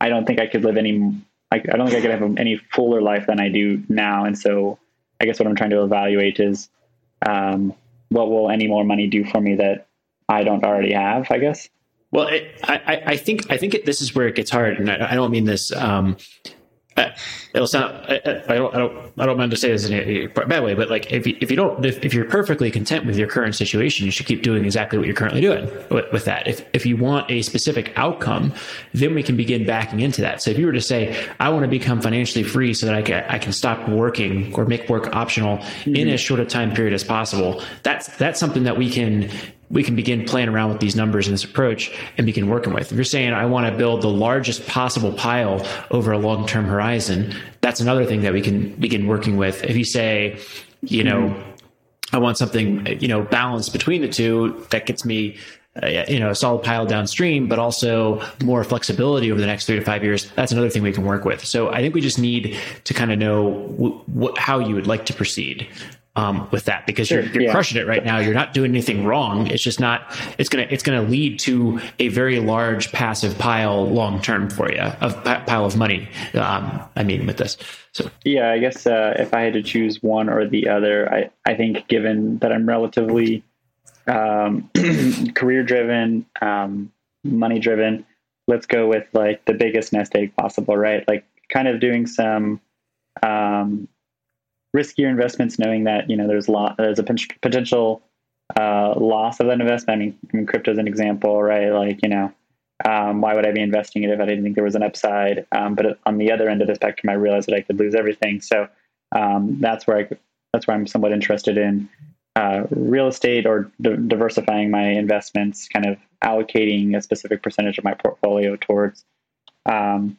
I don't think I could live any. I, I don't think I could have any fuller life than I do now. And so, I guess what I'm trying to evaluate is, um, what will any more money do for me that I don't already have? I guess. Well, it, I, I think I think it, this is where it gets hard, and I, I don't mean this. Um, it'll sound. I, I, don't. I don't. I don't mean to say this in a bad way, but like if you, if you don't, if, if you're perfectly content with your current situation, you should keep doing exactly what you're currently doing with, with, that. If if you want a specific outcome, then we can begin backing into that. So if you were to say, I want to become financially free so that I can I can stop working or make work optional mm-hmm. in as short a time period as possible, that's that's something that we can we can begin playing around with these numbers and this approach and begin working with. If you're saying I want to build the largest possible pile over a long term horizon, that's another thing that we can begin working with. If you say, you know, I want something, you know, balanced between the two that gets me uh, you know, a solid pile downstream, but also more flexibility over the next three to five years. That's another thing we can work with. So I think we just need to kind of know w- w- how you would like to proceed um, with that because you're, you're yeah. crushing it right now. You're not doing anything wrong. It's just not. It's gonna it's gonna lead to a very large passive pile long term for you of pile of money. Um, I mean, with this. So yeah, I guess uh, if I had to choose one or the other, I I think given that I'm relatively um, career driven, um, money driven, let's go with like the biggest nest egg possible, right? Like kind of doing some um, riskier investments, knowing that you know there's a lot there's a potential uh, loss of that investment. I mean, I mean, crypto is an example, right? Like you know, um, why would I be investing it if I didn't think there was an upside? Um, but on the other end of the spectrum, I realized that I could lose everything. So um, that's where I that's where I'm somewhat interested in uh, real estate or di- diversifying my investments, kind of allocating a specific percentage of my portfolio towards um,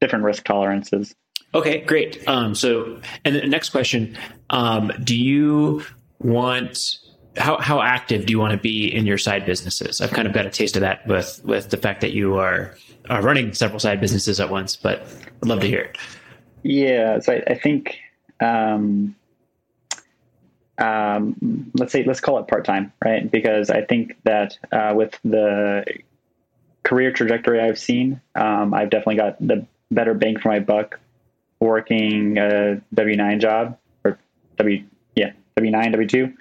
different risk tolerances. Okay, great. Um, so, and the next question: um, Do you want how how active do you want to be in your side businesses? I've kind of got a taste of that with with the fact that you are are running several side businesses at once, but I'd love to hear it. Yeah, so I, I think um, um, let's say let's call it part time, right? Because I think that uh, with the career trajectory I've seen, um, I've definitely got the better bang for my buck working a W nine job or W yeah W nine W two,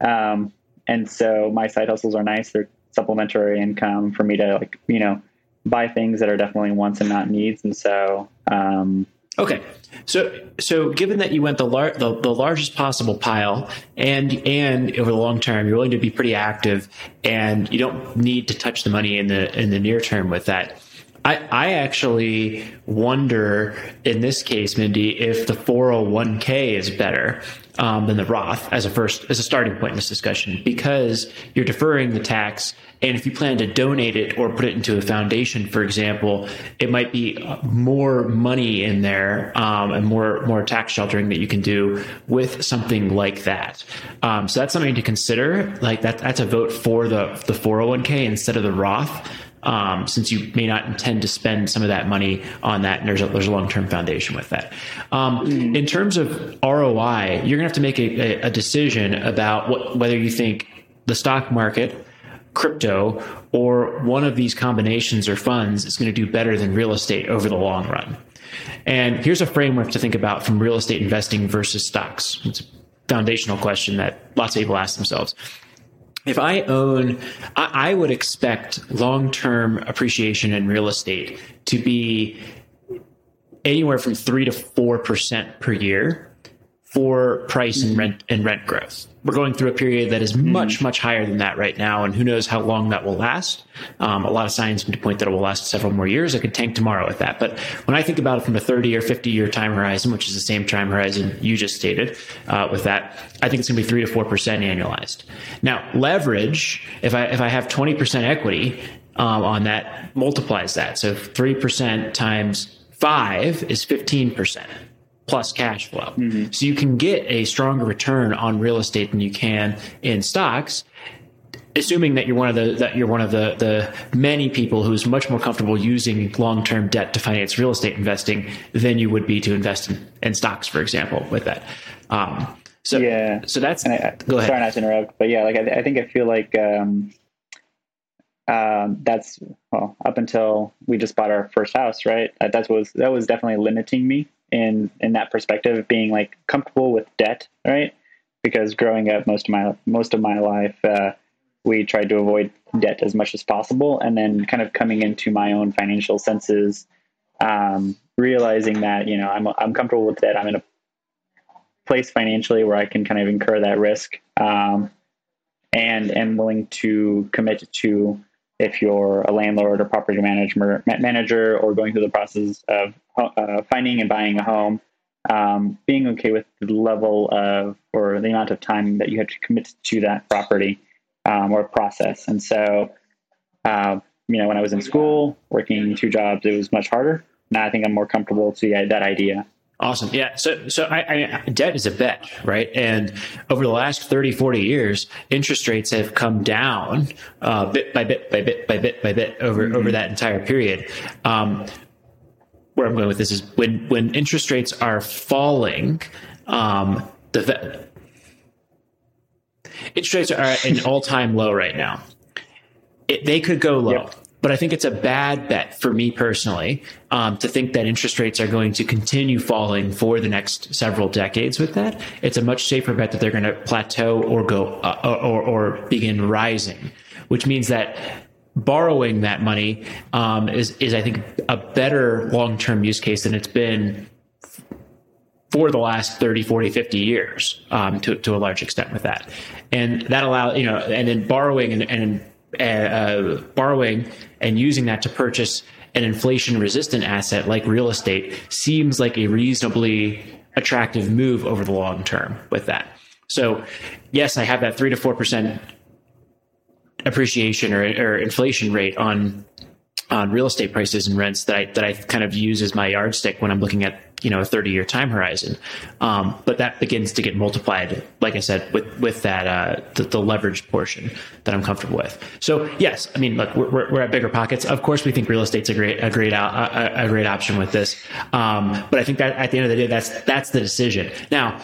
um, and so my side hustles are nice. They're supplementary income for me to like you know buy things that are definitely wants and not needs, and so. Um, okay, so so given that you went the, lar- the, the largest possible pile, and and over the long term, you're willing to be pretty active, and you don't need to touch the money in the in the near term with that I, I actually wonder in this case, Mindy, if the 401k is better um, than the Roth as a first as a starting point in this discussion because you're deferring the tax, and if you plan to donate it or put it into a foundation, for example, it might be more money in there um, and more more tax sheltering that you can do with something like that. Um, so that's something to consider. Like that, that's a vote for the the 401k instead of the Roth um, since you may not intend to spend some of that money on that, and there's a, there's a long term foundation with that. Um, mm. In terms of ROI, you're going to have to make a, a decision about what, whether you think the stock market, crypto, or one of these combinations or funds is going to do better than real estate over the long run. And here's a framework to think about from real estate investing versus stocks. It's a foundational question that lots of people ask themselves if I own, I, I would expect long term appreciation in real estate to be anywhere from three to four percent per year for price and rent and rent growth. We're going through a period that is mm-hmm. much much higher than that right now, and who knows how long that will last. Um, a lot of signs seem to point that it will last several more years. It could tank tomorrow with that. But when I think about it from a 30 or 50 year time horizon, which is the same time horizon you just stated, uh, with that, I think it's going to be three to four percent annualized. Now, leverage, if I if I have 20 percent equity um, on that, multiplies that. So three percent times five is 15 percent plus cash flow. Mm-hmm. So you can get a stronger return on real estate than you can in stocks. assuming that you're one of the that you're one of the the many people who's much more comfortable using long term debt to finance real estate investing than you would be to invest in, in stocks, for example, with that. Um, so yeah, so that's I, go ahead. Sorry not to interrupt, but yeah, like I, I think I feel like um, um, that's well up until we just bought our first house, right? That, that was that was definitely limiting me in in that perspective of being like comfortable with debt, right? Because growing up most of my most of my life. Uh, we tried to avoid debt as much as possible. And then kind of coming into my own financial senses, um, realizing that, you know, I'm, I'm comfortable with debt. I'm in a place financially where I can kind of incur that risk um, and am willing to commit to if you're a landlord or property manager, manager or going through the process of uh, finding and buying a home, um, being okay with the level of or the amount of time that you have to commit to that property um, or process. And so, uh, you know, when I was in school working two jobs, it was much harder. Now I think I'm more comfortable to that idea. Awesome. Yeah. So, so I, I, debt is a bet, right? And over the last 30, 40 years, interest rates have come down, uh, bit by bit by bit by bit by bit over, mm-hmm. over that entire period. Um, where I'm going with this is when, when interest rates are falling, um, the, Interest rates are at an all time low right now. It, they could go low. Yep. But I think it's a bad bet for me personally um, to think that interest rates are going to continue falling for the next several decades. With that, it's a much safer bet that they're going to plateau or go uh, or, or begin rising, which means that borrowing that money um, is is I think a better long term use case than it's been for the last 30, 40, 50 years um, to, to a large extent with that. And that allows, you know, and then borrowing and, and uh, uh, borrowing and using that to purchase an inflation resistant asset like real estate seems like a reasonably attractive move over the long term with that. So, yes, I have that three to four percent appreciation or, or inflation rate on on real estate prices and rents that I that I kind of use as my yardstick when I'm looking at you know a 30 year time horizon. Um, but that begins to get multiplied like i said with with that uh, the, the leveraged portion that i'm comfortable with. So yes i mean look we're, we're at BiggerPockets. Of course we think real estate's a great a great a, a great option with this. Um, but i think that at the end of the day that's that's the decision. Now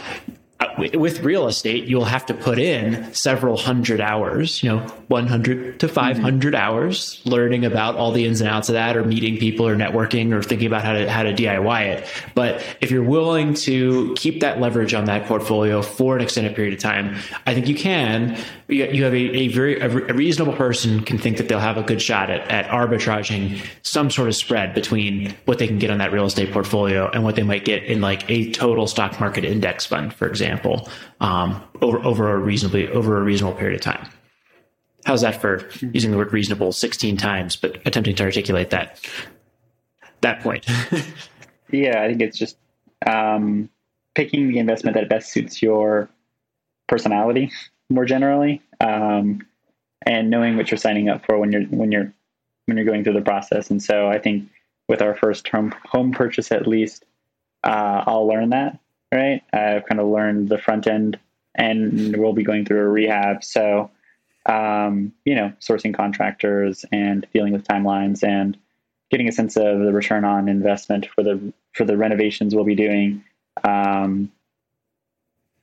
with real estate, you'll have to put in several hundred hours, you know, 100 to 500 mm-hmm. hours learning about all the ins and outs of that or meeting people or networking or thinking about how to, how to DIY it. But if you're willing to keep that leverage on that portfolio for an extended period of time, I think you can, you have a, a very, a reasonable person can think that they'll have a good shot at, at arbitraging some sort of spread between what they can get on that real estate portfolio and what they might get in like a total stock market index fund, for example example, um, over over a reasonably over a reasonable period of time. How's that for using the word reasonable 16 times, but attempting to articulate that that point? yeah, I think it's just um, picking the investment that best suits your personality more generally, um, and knowing what you're signing up for when you're when you're when you're going through the process. And so I think with our first home home purchase, at least, uh, I'll learn that right? I've kind of learned the front end and we'll be going through a rehab. So, um, you know, sourcing contractors and dealing with timelines and getting a sense of the return on investment for the for the renovations we'll be doing. Um,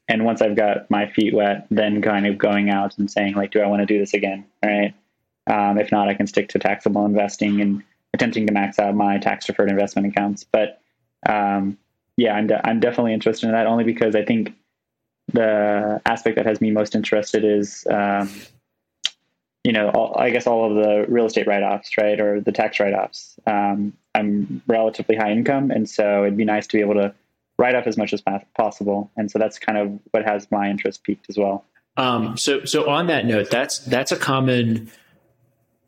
and once I've got my feet wet, then kind of going out and saying like, do I want to do this again? Right. Um, if not, I can stick to taxable investing and attempting to max out my tax deferred investment accounts. But um, yeah, I'm, de- I'm definitely interested in that only because I think the aspect that has me most interested is, um, you know, all, I guess all of the real estate write offs, right, or the tax write offs. Um, I'm relatively high income, and so it'd be nice to be able to write off as much as possible. And so that's kind of what has my interest piqued as well. Um, so, so on that note, that's that's a common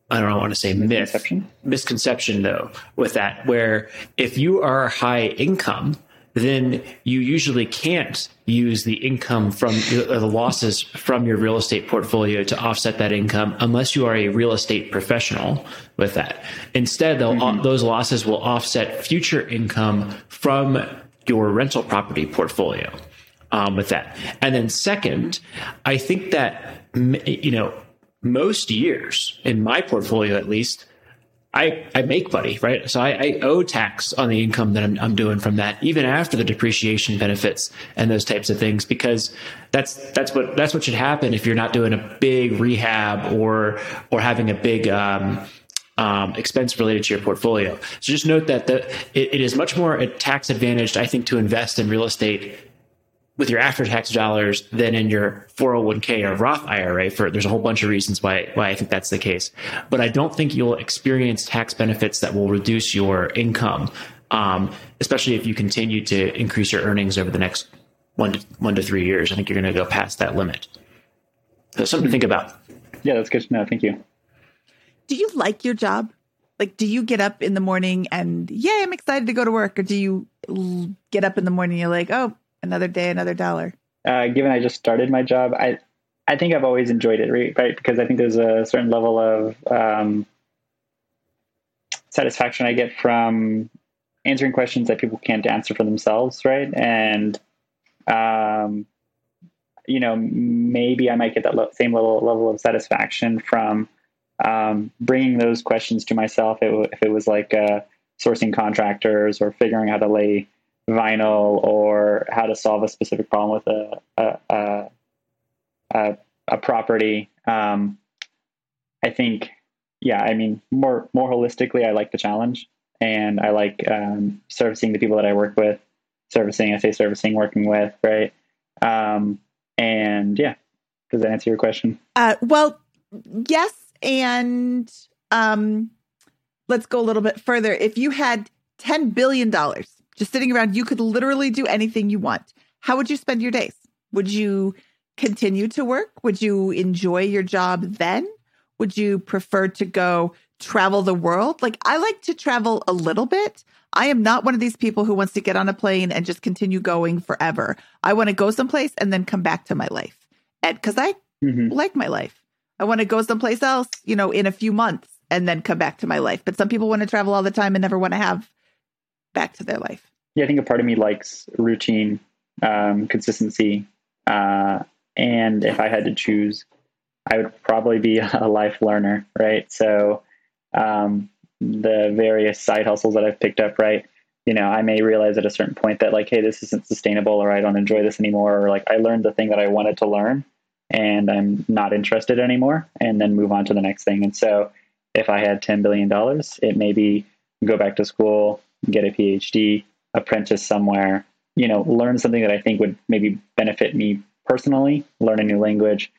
I don't want to say myth, misconception. misconception though, with that, where if you are high income, then you usually can't use the income from the losses from your real estate portfolio to offset that income unless you are a real estate professional with that. Instead, mm-hmm. those losses will offset future income from your rental property portfolio um, with that. And then second, I think that, you know, most years in my portfolio, at least, I, I make money, right? So I, I owe tax on the income that I'm, I'm doing from that, even after the depreciation benefits and those types of things, because that's that's what that's what should happen if you're not doing a big rehab or or having a big um, um, expense related to your portfolio. So just note that the, it, it is much more tax advantaged, I think, to invest in real estate with your after tax dollars than in your 401k or Roth IRA for there's a whole bunch of reasons why why I think that's the case. But I don't think you'll experience tax benefits that will reduce your income, um, especially if you continue to increase your earnings over the next one to one to three years. I think you're going to go past that limit. So something to think about. Yeah, that's good to know. Thank you. Do you like your job? Like, do you get up in the morning and, yeah, I'm excited to go to work? Or do you get up in the morning and you're like, oh, another day, another dollar? Uh, given I just started my job, I I think I've always enjoyed it, right? Because I think there's a certain level of um, satisfaction I get from answering questions that people can't answer for themselves, right? And um, you know, maybe I might get that same level level of satisfaction from um, bringing those questions to myself. if it was like uh, sourcing contractors or figuring out how to lay vinyl or how to solve a specific problem with a a, a, a property. Um, I think, yeah, I mean, more more holistically, I like the challenge, and I like um, servicing the people that I work with, servicing, I say servicing, working with, right? Um, and yeah, does that answer your question? Uh, well, yes, and um, let's go a little bit further. If you had ten billion dollars just sitting around. You could literally do anything you want. How would you spend your days? Would you continue to work? Would you enjoy your job then? Would you prefer to go travel the world? Like, I like to travel a little bit. I am not one of these people who wants to get on a plane and just continue going forever. I want to go someplace and then come back to my life. And because I mm-hmm. like my life, I want to go someplace else, you know, in a few months and then come back to my life. But some people want to travel all the time and never want to have back to their life. Yeah, I think a part of me likes routine, um, consistency, uh, and if I had to choose, I would probably be a life learner, right? So um, the various side hustles that I've picked up, right? You know, I may realize at a certain point that like, hey, this isn't sustainable, or I don't enjoy this anymore, or like I learned the thing that I wanted to learn, and I'm not interested anymore, and then move on to the next thing. And so, if I had ten billion dollars, it may be go back to school, get a PhD, apprentice somewhere, you know, learn something that I think would maybe benefit me personally, learn a new language,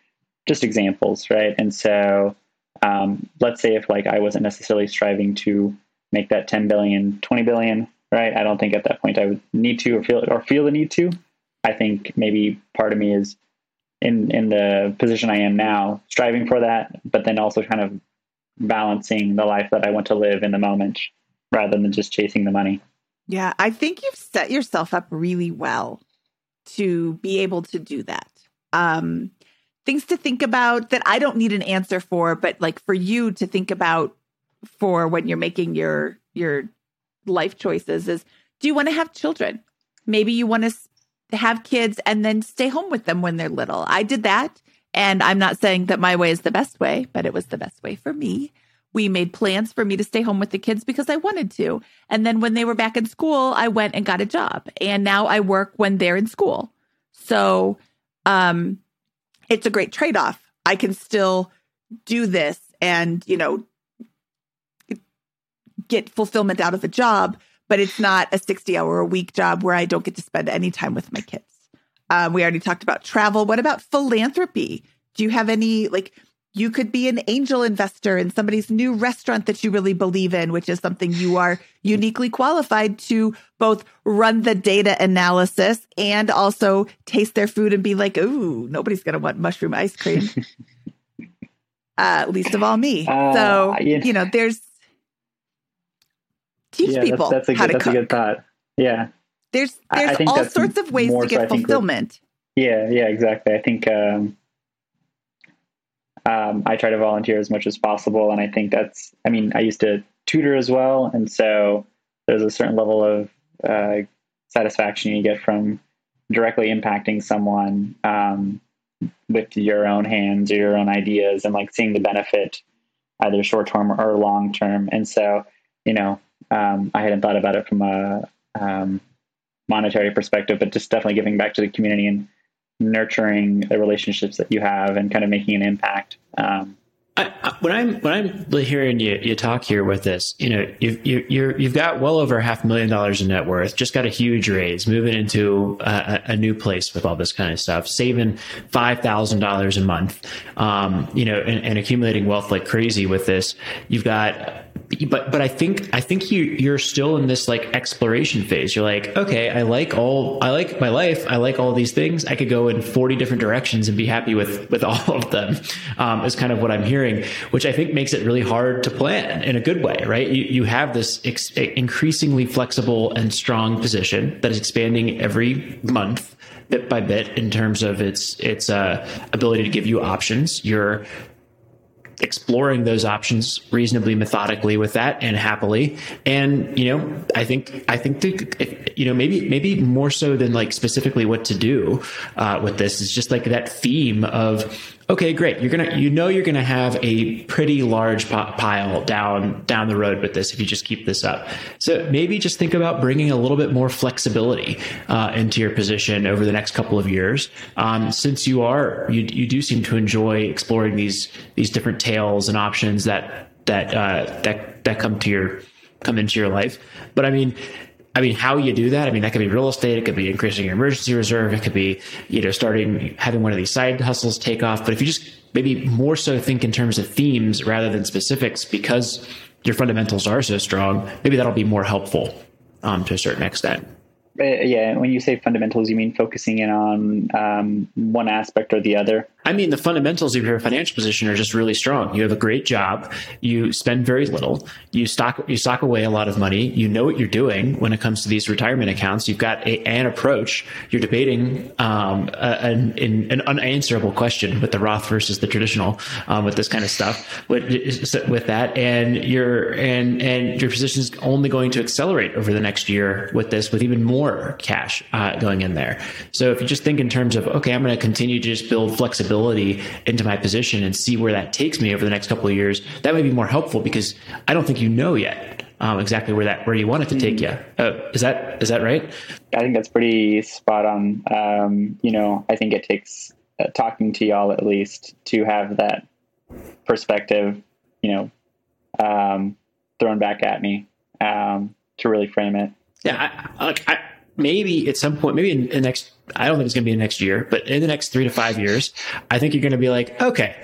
just examples, right? And so um, let's say if like I wasn't necessarily striving to make that 10 billion, 20 billion, right? I don't think at that point I would need to or feel or feel the need to. I think maybe part of me is in in the position I am now, striving for that, but then also kind of balancing the life that I want to live in the moment rather than just chasing the money. Yeah, I think you've set yourself up really well to be able to do that. Um, things to think about that I don't need an answer for, but like for you to think about for when you're making your your life choices is do you want to have children? Maybe you want to have kids and then stay home with them when they're little. I did that. And I'm not saying that my way is the best way, but it was the best way for me we made plans for me to stay home with the kids because I wanted to. And then when they were back in school, I went and got a job. And now I work when they're in school. So um it's a great trade-off. I can still do this and, you know, get fulfillment out of a job, but it's not a 60 hour a week job where I don't get to spend any time with my kids. Um, we already talked about travel. What about philanthropy? Do you have any like you could be an angel investor in somebody's new restaurant that you really believe in, which is something you are uniquely qualified to both run the data analysis and also taste their food and be like, ooh, nobody's going to want mushroom ice cream. uh, least of all me. Uh, so, yeah. you know, there's teach yeah, people that's, that's, a good, how to that's cook. a good thought. Yeah. There's there's all sorts of ways to get fulfillment. yeah, yeah, exactly. I think um, um, I try to volunteer as much as possible. And I think that's, I mean, I used to tutor as well. And so there's a certain level of uh, satisfaction you get from directly impacting someone um, with your own hands or your own ideas and like seeing the benefit either short term or long term. And so, you know, um, I hadn't thought about it from a um, monetary perspective, but just definitely giving back to the community and nurturing the relationships that you have and kind of making an impact. Um, I, when I'm when I'm hearing you you talk here with this, you know, you've you, you've got well over half a million dollars in net worth, just got a huge raise, moving into a, a new place with all this kind of stuff, saving five thousand dollars a month, um, you know, and, and accumulating wealth like crazy with this. You've got but but I think I think you you're still in this like exploration phase. You're like, okay, I like all I like my life. I like all these things. I could go in 40 different directions and be happy with with all of them. Um, is kind of what I'm hearing, which I think makes it really hard to plan in a good way, right? You you have this ex- increasingly flexible and strong position that is expanding every month bit by bit in terms of its its uh, ability to give you options. You're exploring those options reasonably methodically with that and happily. And you know i think i think the, you know maybe maybe more so than like specifically what to do uh, with this is just like that theme of okay, great. You're gonna, you know, you're gonna have a pretty large pile down down the road with this if you just keep this up. So maybe just think about bringing a little bit more flexibility uh, into your position over the next couple of years, um, since you are you you do seem to enjoy exploring these these different tails and options that that uh, that that come to your come into your life. But I mean, I mean, how you do that? I mean, that could be real estate. It could be increasing your emergency reserve. It could be, you know, starting having one of these side hustles take off. But if you just maybe more so think in terms of themes rather than specifics, because your fundamentals are so strong, maybe that'll be more helpful um, to a certain extent. Uh, yeah, when you say fundamentals, you mean focusing in on um, one aspect or the other. I mean, the fundamentals of your financial position are just really strong. You have a great job. You spend very little. You stock you stock away a lot of money. You know what you're doing when it comes to these retirement accounts. You've got a, an approach. You're debating um, an, an, unanswerable question with the Roth versus the traditional um, with this kind of stuff. With with that, and your and and your position is only going to accelerate over the next year with this, with even more cash uh, going in there. So if you just think in terms of okay, I'm going to continue to just build flexibility into my position and see where that takes me over the next couple of years, that might be more helpful because I don't think you know yet um, exactly where that where you want it to take you. Uh, is that is that right? I think that's pretty spot on. Um, you know, I think it takes uh, talking to y'all at least to have that perspective. You know, um, thrown back at me um, to really frame it. Yeah, I, I, maybe at some point, maybe in the next, I don't think it's going to be the next year, but in the next three to five years, I think you're going to be like, okay,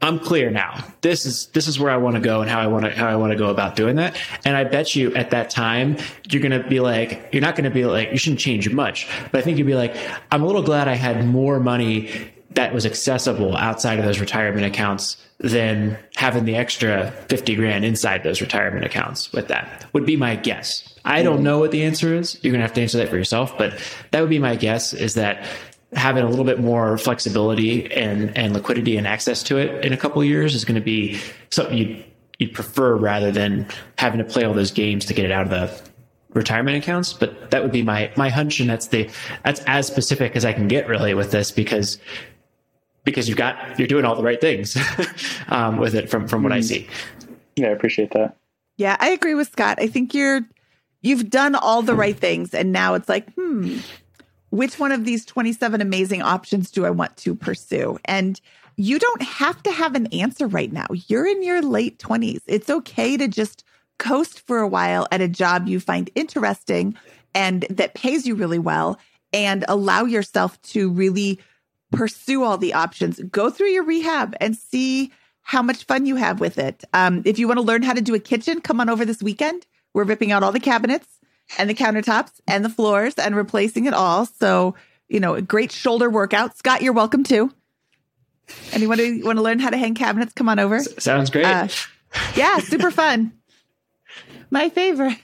I'm clear now. This is this is where I want to go and how I want to how I want to go about doing that. And I bet you at that time you're going to be like you're not going to be like you shouldn't change much, but I think you'd be like I'm a little glad I had more money that was accessible outside of those retirement accounts than having the extra 50 grand inside those retirement accounts with that would be my guess. I don't mm-hmm. know what the answer is. You're going to have to answer that for yourself, but that would be my guess is that having a little bit more flexibility and, and liquidity and access to it in a couple years is going to be something you'd, you'd prefer rather than having to play all those games to get it out of the retirement accounts. But that would be my, my hunch. And that's the, that's as specific as I can get really with this because because you've got you're doing all the right things um, with it from from what I mm-hmm. see. Yeah, I appreciate that. Yeah, I agree with Scott. I think you're you've done all the right things, and now it's like, hmm, which one of these 27 amazing options do I want to pursue? And you don't have to have an answer right now. You're in your late 20s. It's okay to just coast for a while at a job you find interesting and that pays you really well and allow yourself to really pursue all the options. Go through your rehab and see how much fun you have with it. Um, if you want to learn how to do a kitchen, come on over this weekend. We're ripping out all the cabinets and the countertops and the floors and replacing it all. So, you know, a great shoulder workout. Scott, you're welcome too. Anyone who want to learn how to hang cabinets, come on over. S- sounds great. Uh, yeah, super fun. My favorite.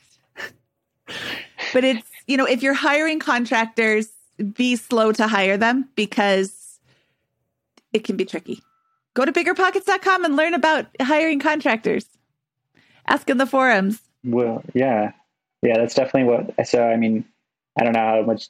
But it's, you know, if you're hiring contractors, be slow to hire them because it can be tricky. Go to biggerpockets.com and learn about hiring contractors. Ask in the forums. Well, yeah. Yeah, that's definitely what. So, I mean, I don't know how much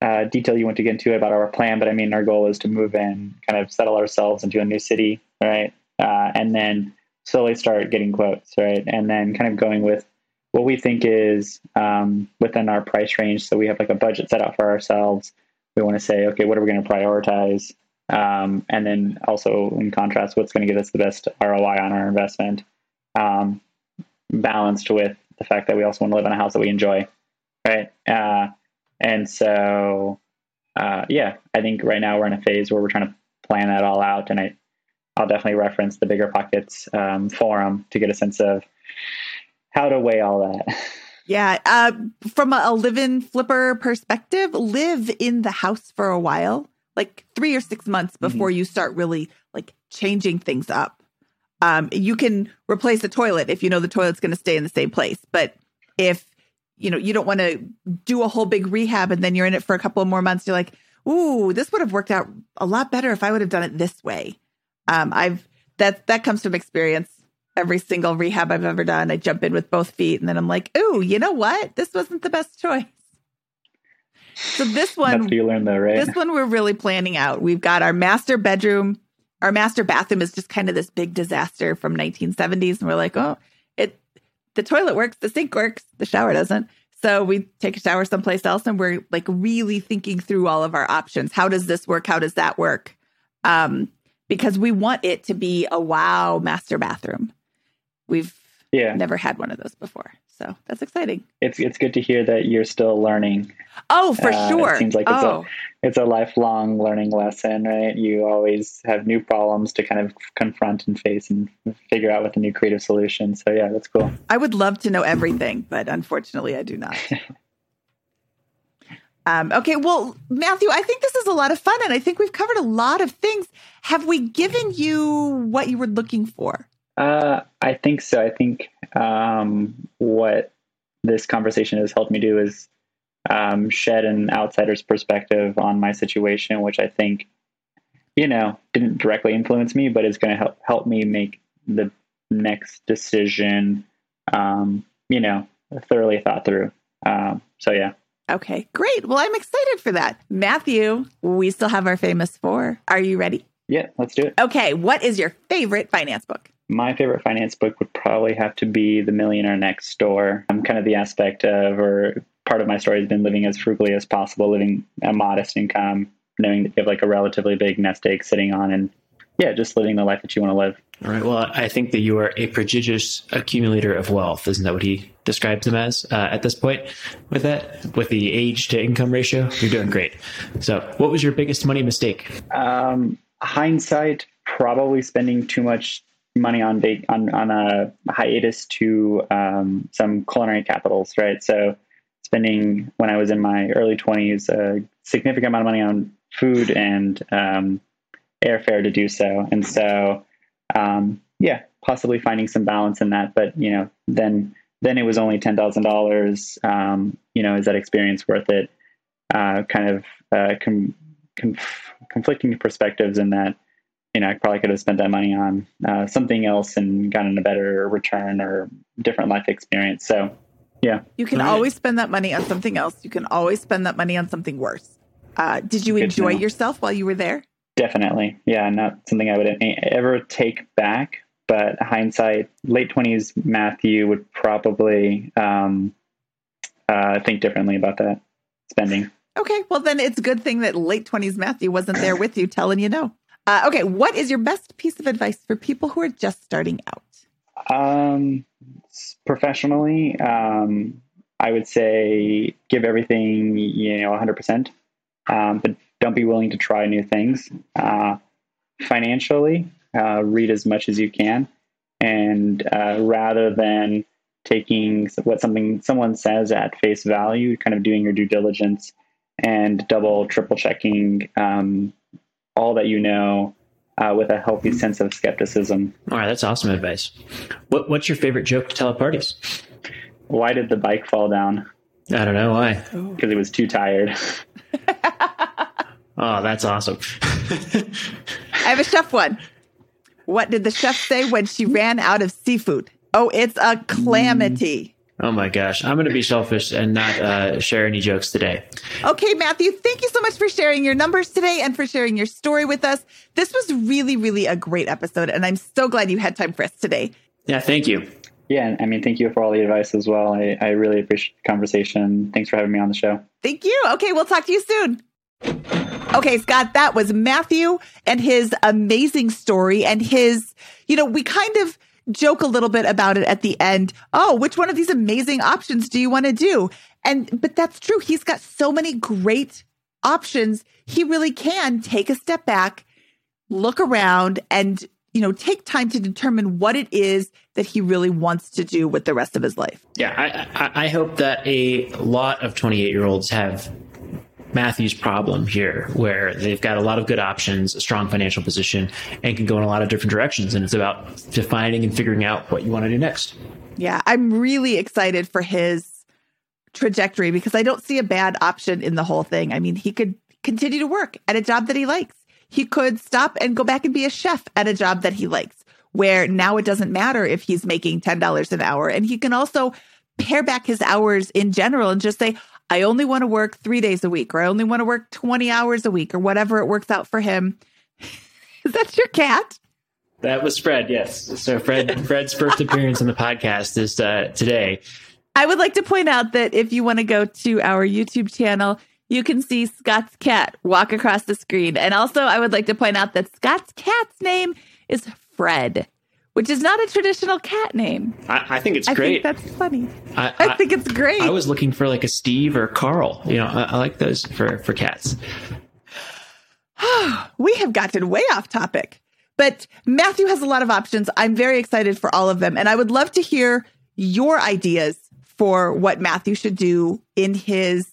uh, detail you want to get into about our plan, but I mean, our goal is to move in, kind of settle ourselves into a new city, right? Uh, and then slowly start getting quotes, right? And then kind of going with what we think is um, within our price range. So we have like a budget set out for ourselves. We want to say, okay, what are we going to prioritize? Um, and then also in contrast, what's going to give us the best ROI on our investment, um, balanced with the fact that we also want to live in a house that we enjoy, right? Uh, and so, uh, yeah, I think right now we're in a phase where we're trying to plan that all out, and I, I'll definitely reference the BiggerPockets um, forum to get a sense of how to weigh all that. Yeah. Uh, from a, a live in flipper perspective, live in the house for a while, like three or six months Mm-hmm. before you start really like changing things up. Um, you can replace the toilet if you know the toilet's going to stay in the same place. But if you know you don't want to do a whole big rehab and then you're in it for a couple of more months, you're like, "Ooh, this would have worked out a lot better if I would have done it this way." Um, I've that that comes from experience. Every single rehab I've ever done, I jump in with both feet, and then I'm like, "Ooh, you know what? This wasn't the best choice." So this one, though, right? this one we're really planning out. We've got our master bedroom. Our master bathroom is just kind of this big disaster from 1970s, and we're like, "Oh, it the toilet works, the sink works, the shower doesn't." So we take a shower someplace else, and we're like really thinking through all of our options. How does this work? How does that work? Um, because we want it to be a wow master bathroom. We've yeah, never had one of those before, so that's exciting. it's it's good to hear that you're still learning. Oh, for Uh, it sure. seems like it's a- oh, It's a lifelong learning lesson, right? You always have new problems to kind of confront and face and figure out with a new creative solution. So yeah, that's cool. I would love to know everything, but unfortunately, I do not. um, okay, well, Matthew, I think this is a lot of fun, and I think we've covered a lot of things. Have we given you what you were looking for? Uh, I think so. I think um, what this conversation has helped me do is um, shed an outsider's perspective on my situation, which I think, you know, didn't directly influence me, but is going to help help me make the next decision, um, you know, thoroughly thought through. Um, so yeah, Okay, great. Well, I'm excited for that. Matthew, we still have our famous four. Are you ready? yeah, let's do it. Okay, what is your favorite finance book? My favorite finance book would probably have to be The Millionaire Next Door. I'm kind of the aspect of, or part of my story has been living as frugally as possible, living a modest income, knowing that you have like a relatively big nest egg sitting on, and yeah, just living the life that you want to live. All right. Well, I think that you are a prodigious accumulator of wealth. Isn't that what he describes him as uh, at this point? With that, with the age to income ratio, you're doing great. So, what was your biggest money mistake? Um, hindsight, probably spending too much money on vac- on on a hiatus to um, some culinary capitals, right? So, spending when I was in my early twenties a significant amount of money on food and um, airfare to do so, and so um, yeah, possibly finding some balance in that. But you know, then then it was only ten thousand um, dollars. You know, is that experience worth it? Uh, kind of uh, com- conf- conflicting perspectives in that you know I probably could have spent that money on uh, something else and gotten a better return or different life experience. So yeah, You can All right. always spend that money on something else. You can always spend that money on something worse. Uh, did you Good enjoy yourself while you were there? definitely, yeah, not something I would ever take back. But hindsight, late twenties Matthew would probably um, uh, think differently about that spending. Okay, well then it's a good thing that late twenties Matthew wasn't there with you, telling you no. Uh, okay, what is your best piece of advice for people who are just starting out? Um, professionally, um, I would say give everything, you know, 100%, um, but don't be willing to try new things. Uh, financially, uh, read as much as you can. And uh, rather than taking what something someone says at face value, kind of doing your due diligence and double, triple checking um, all that you know uh, with a healthy sense of skepticism. All right, that's awesome advice. What, what's your favorite joke to tell at parties? Why did the bike fall down? I don't know why. Because it was too tired. Oh, that's awesome. I have a chef one. What did the chef say when she ran out of seafood? Oh, it's a calamity. Oh my gosh. I'm going to be selfish and not uh, share any jokes today. Okay, Matthew, thank you so much for sharing your numbers today and for sharing your story with us. This was really, really a great episode, and I'm so glad you had time for us today. Yeah, thank you. Yeah, I mean, thank you for all the advice as well. I, I really appreciate the conversation. Thanks for having me on the show. Thank you. Okay, we'll talk to you soon. Okay, Scott, that was Matthew and his amazing story and his, you know, we kind of joke a little bit about it at the end. Oh, which one of these amazing options do you want to do? And, but that's true. He's got so many great options. He really can take a step back, look around and, you know, take time to determine what it is that he really wants to do with the rest of his life. Yeah, I, I, I hope that a lot of 28 year olds have Matthew's problem here, where they've got a lot of good options, a strong financial position, and can go in a lot of different directions. And it's about defining and figuring out what you want to do next. Yeah, I'm really excited for his trajectory because I don't see a bad option in the whole thing. I mean, he could continue to work at a job that he likes. He could stop and go back and be a chef at a job that he likes, where now it doesn't matter if he's making $10 an hour. And he can also pare back his hours in general and just say, I only want to work three days a week, or I only want to work 20 hours a week, or whatever it works out for him. Is that your cat? That was Fred, yes. So Fred Fred's first appearance on the podcast is uh, today. I would like to point out that if you want to go to our YouTube channel, you can see Scott's cat walk across the screen. And also, I would like to point out that Scott's cat's name is Fred which is not a traditional cat name. I, I think it's I great. Think that's funny. I, I, think it's great. I was looking for like a Steve or Carl. You know, I, like those for for cats. we have gotten way off topic, but Matthew has a lot of options. I'm very excited for all of them, and I would love to hear your ideas for what Matthew should do in his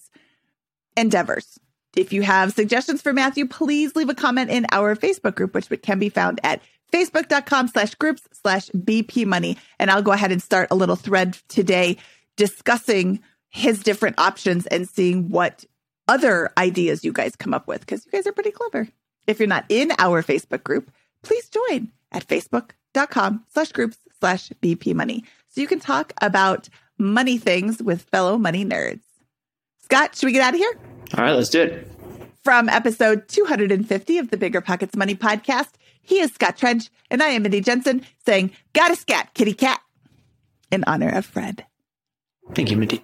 endeavors. If you have suggestions for Matthew, please leave a comment in our Facebook group, which can be found at facebook.com slash groups slash BP money. And I'll go ahead and start a little thread today discussing his different options and seeing what other ideas you guys come up with because you guys are pretty clever. If you're not in our Facebook group, please join at facebook.com slash groups slash BP money. So you can talk about money things with fellow money nerds. Scott, should we get out of here? All right, let's do it. From episode 250 of the BiggerPockets Money podcast, he is Scott Trench, and I am Mindy Jensen saying, Gotta scat, kitty cat, in honor of Fred. Thank you, Mindy.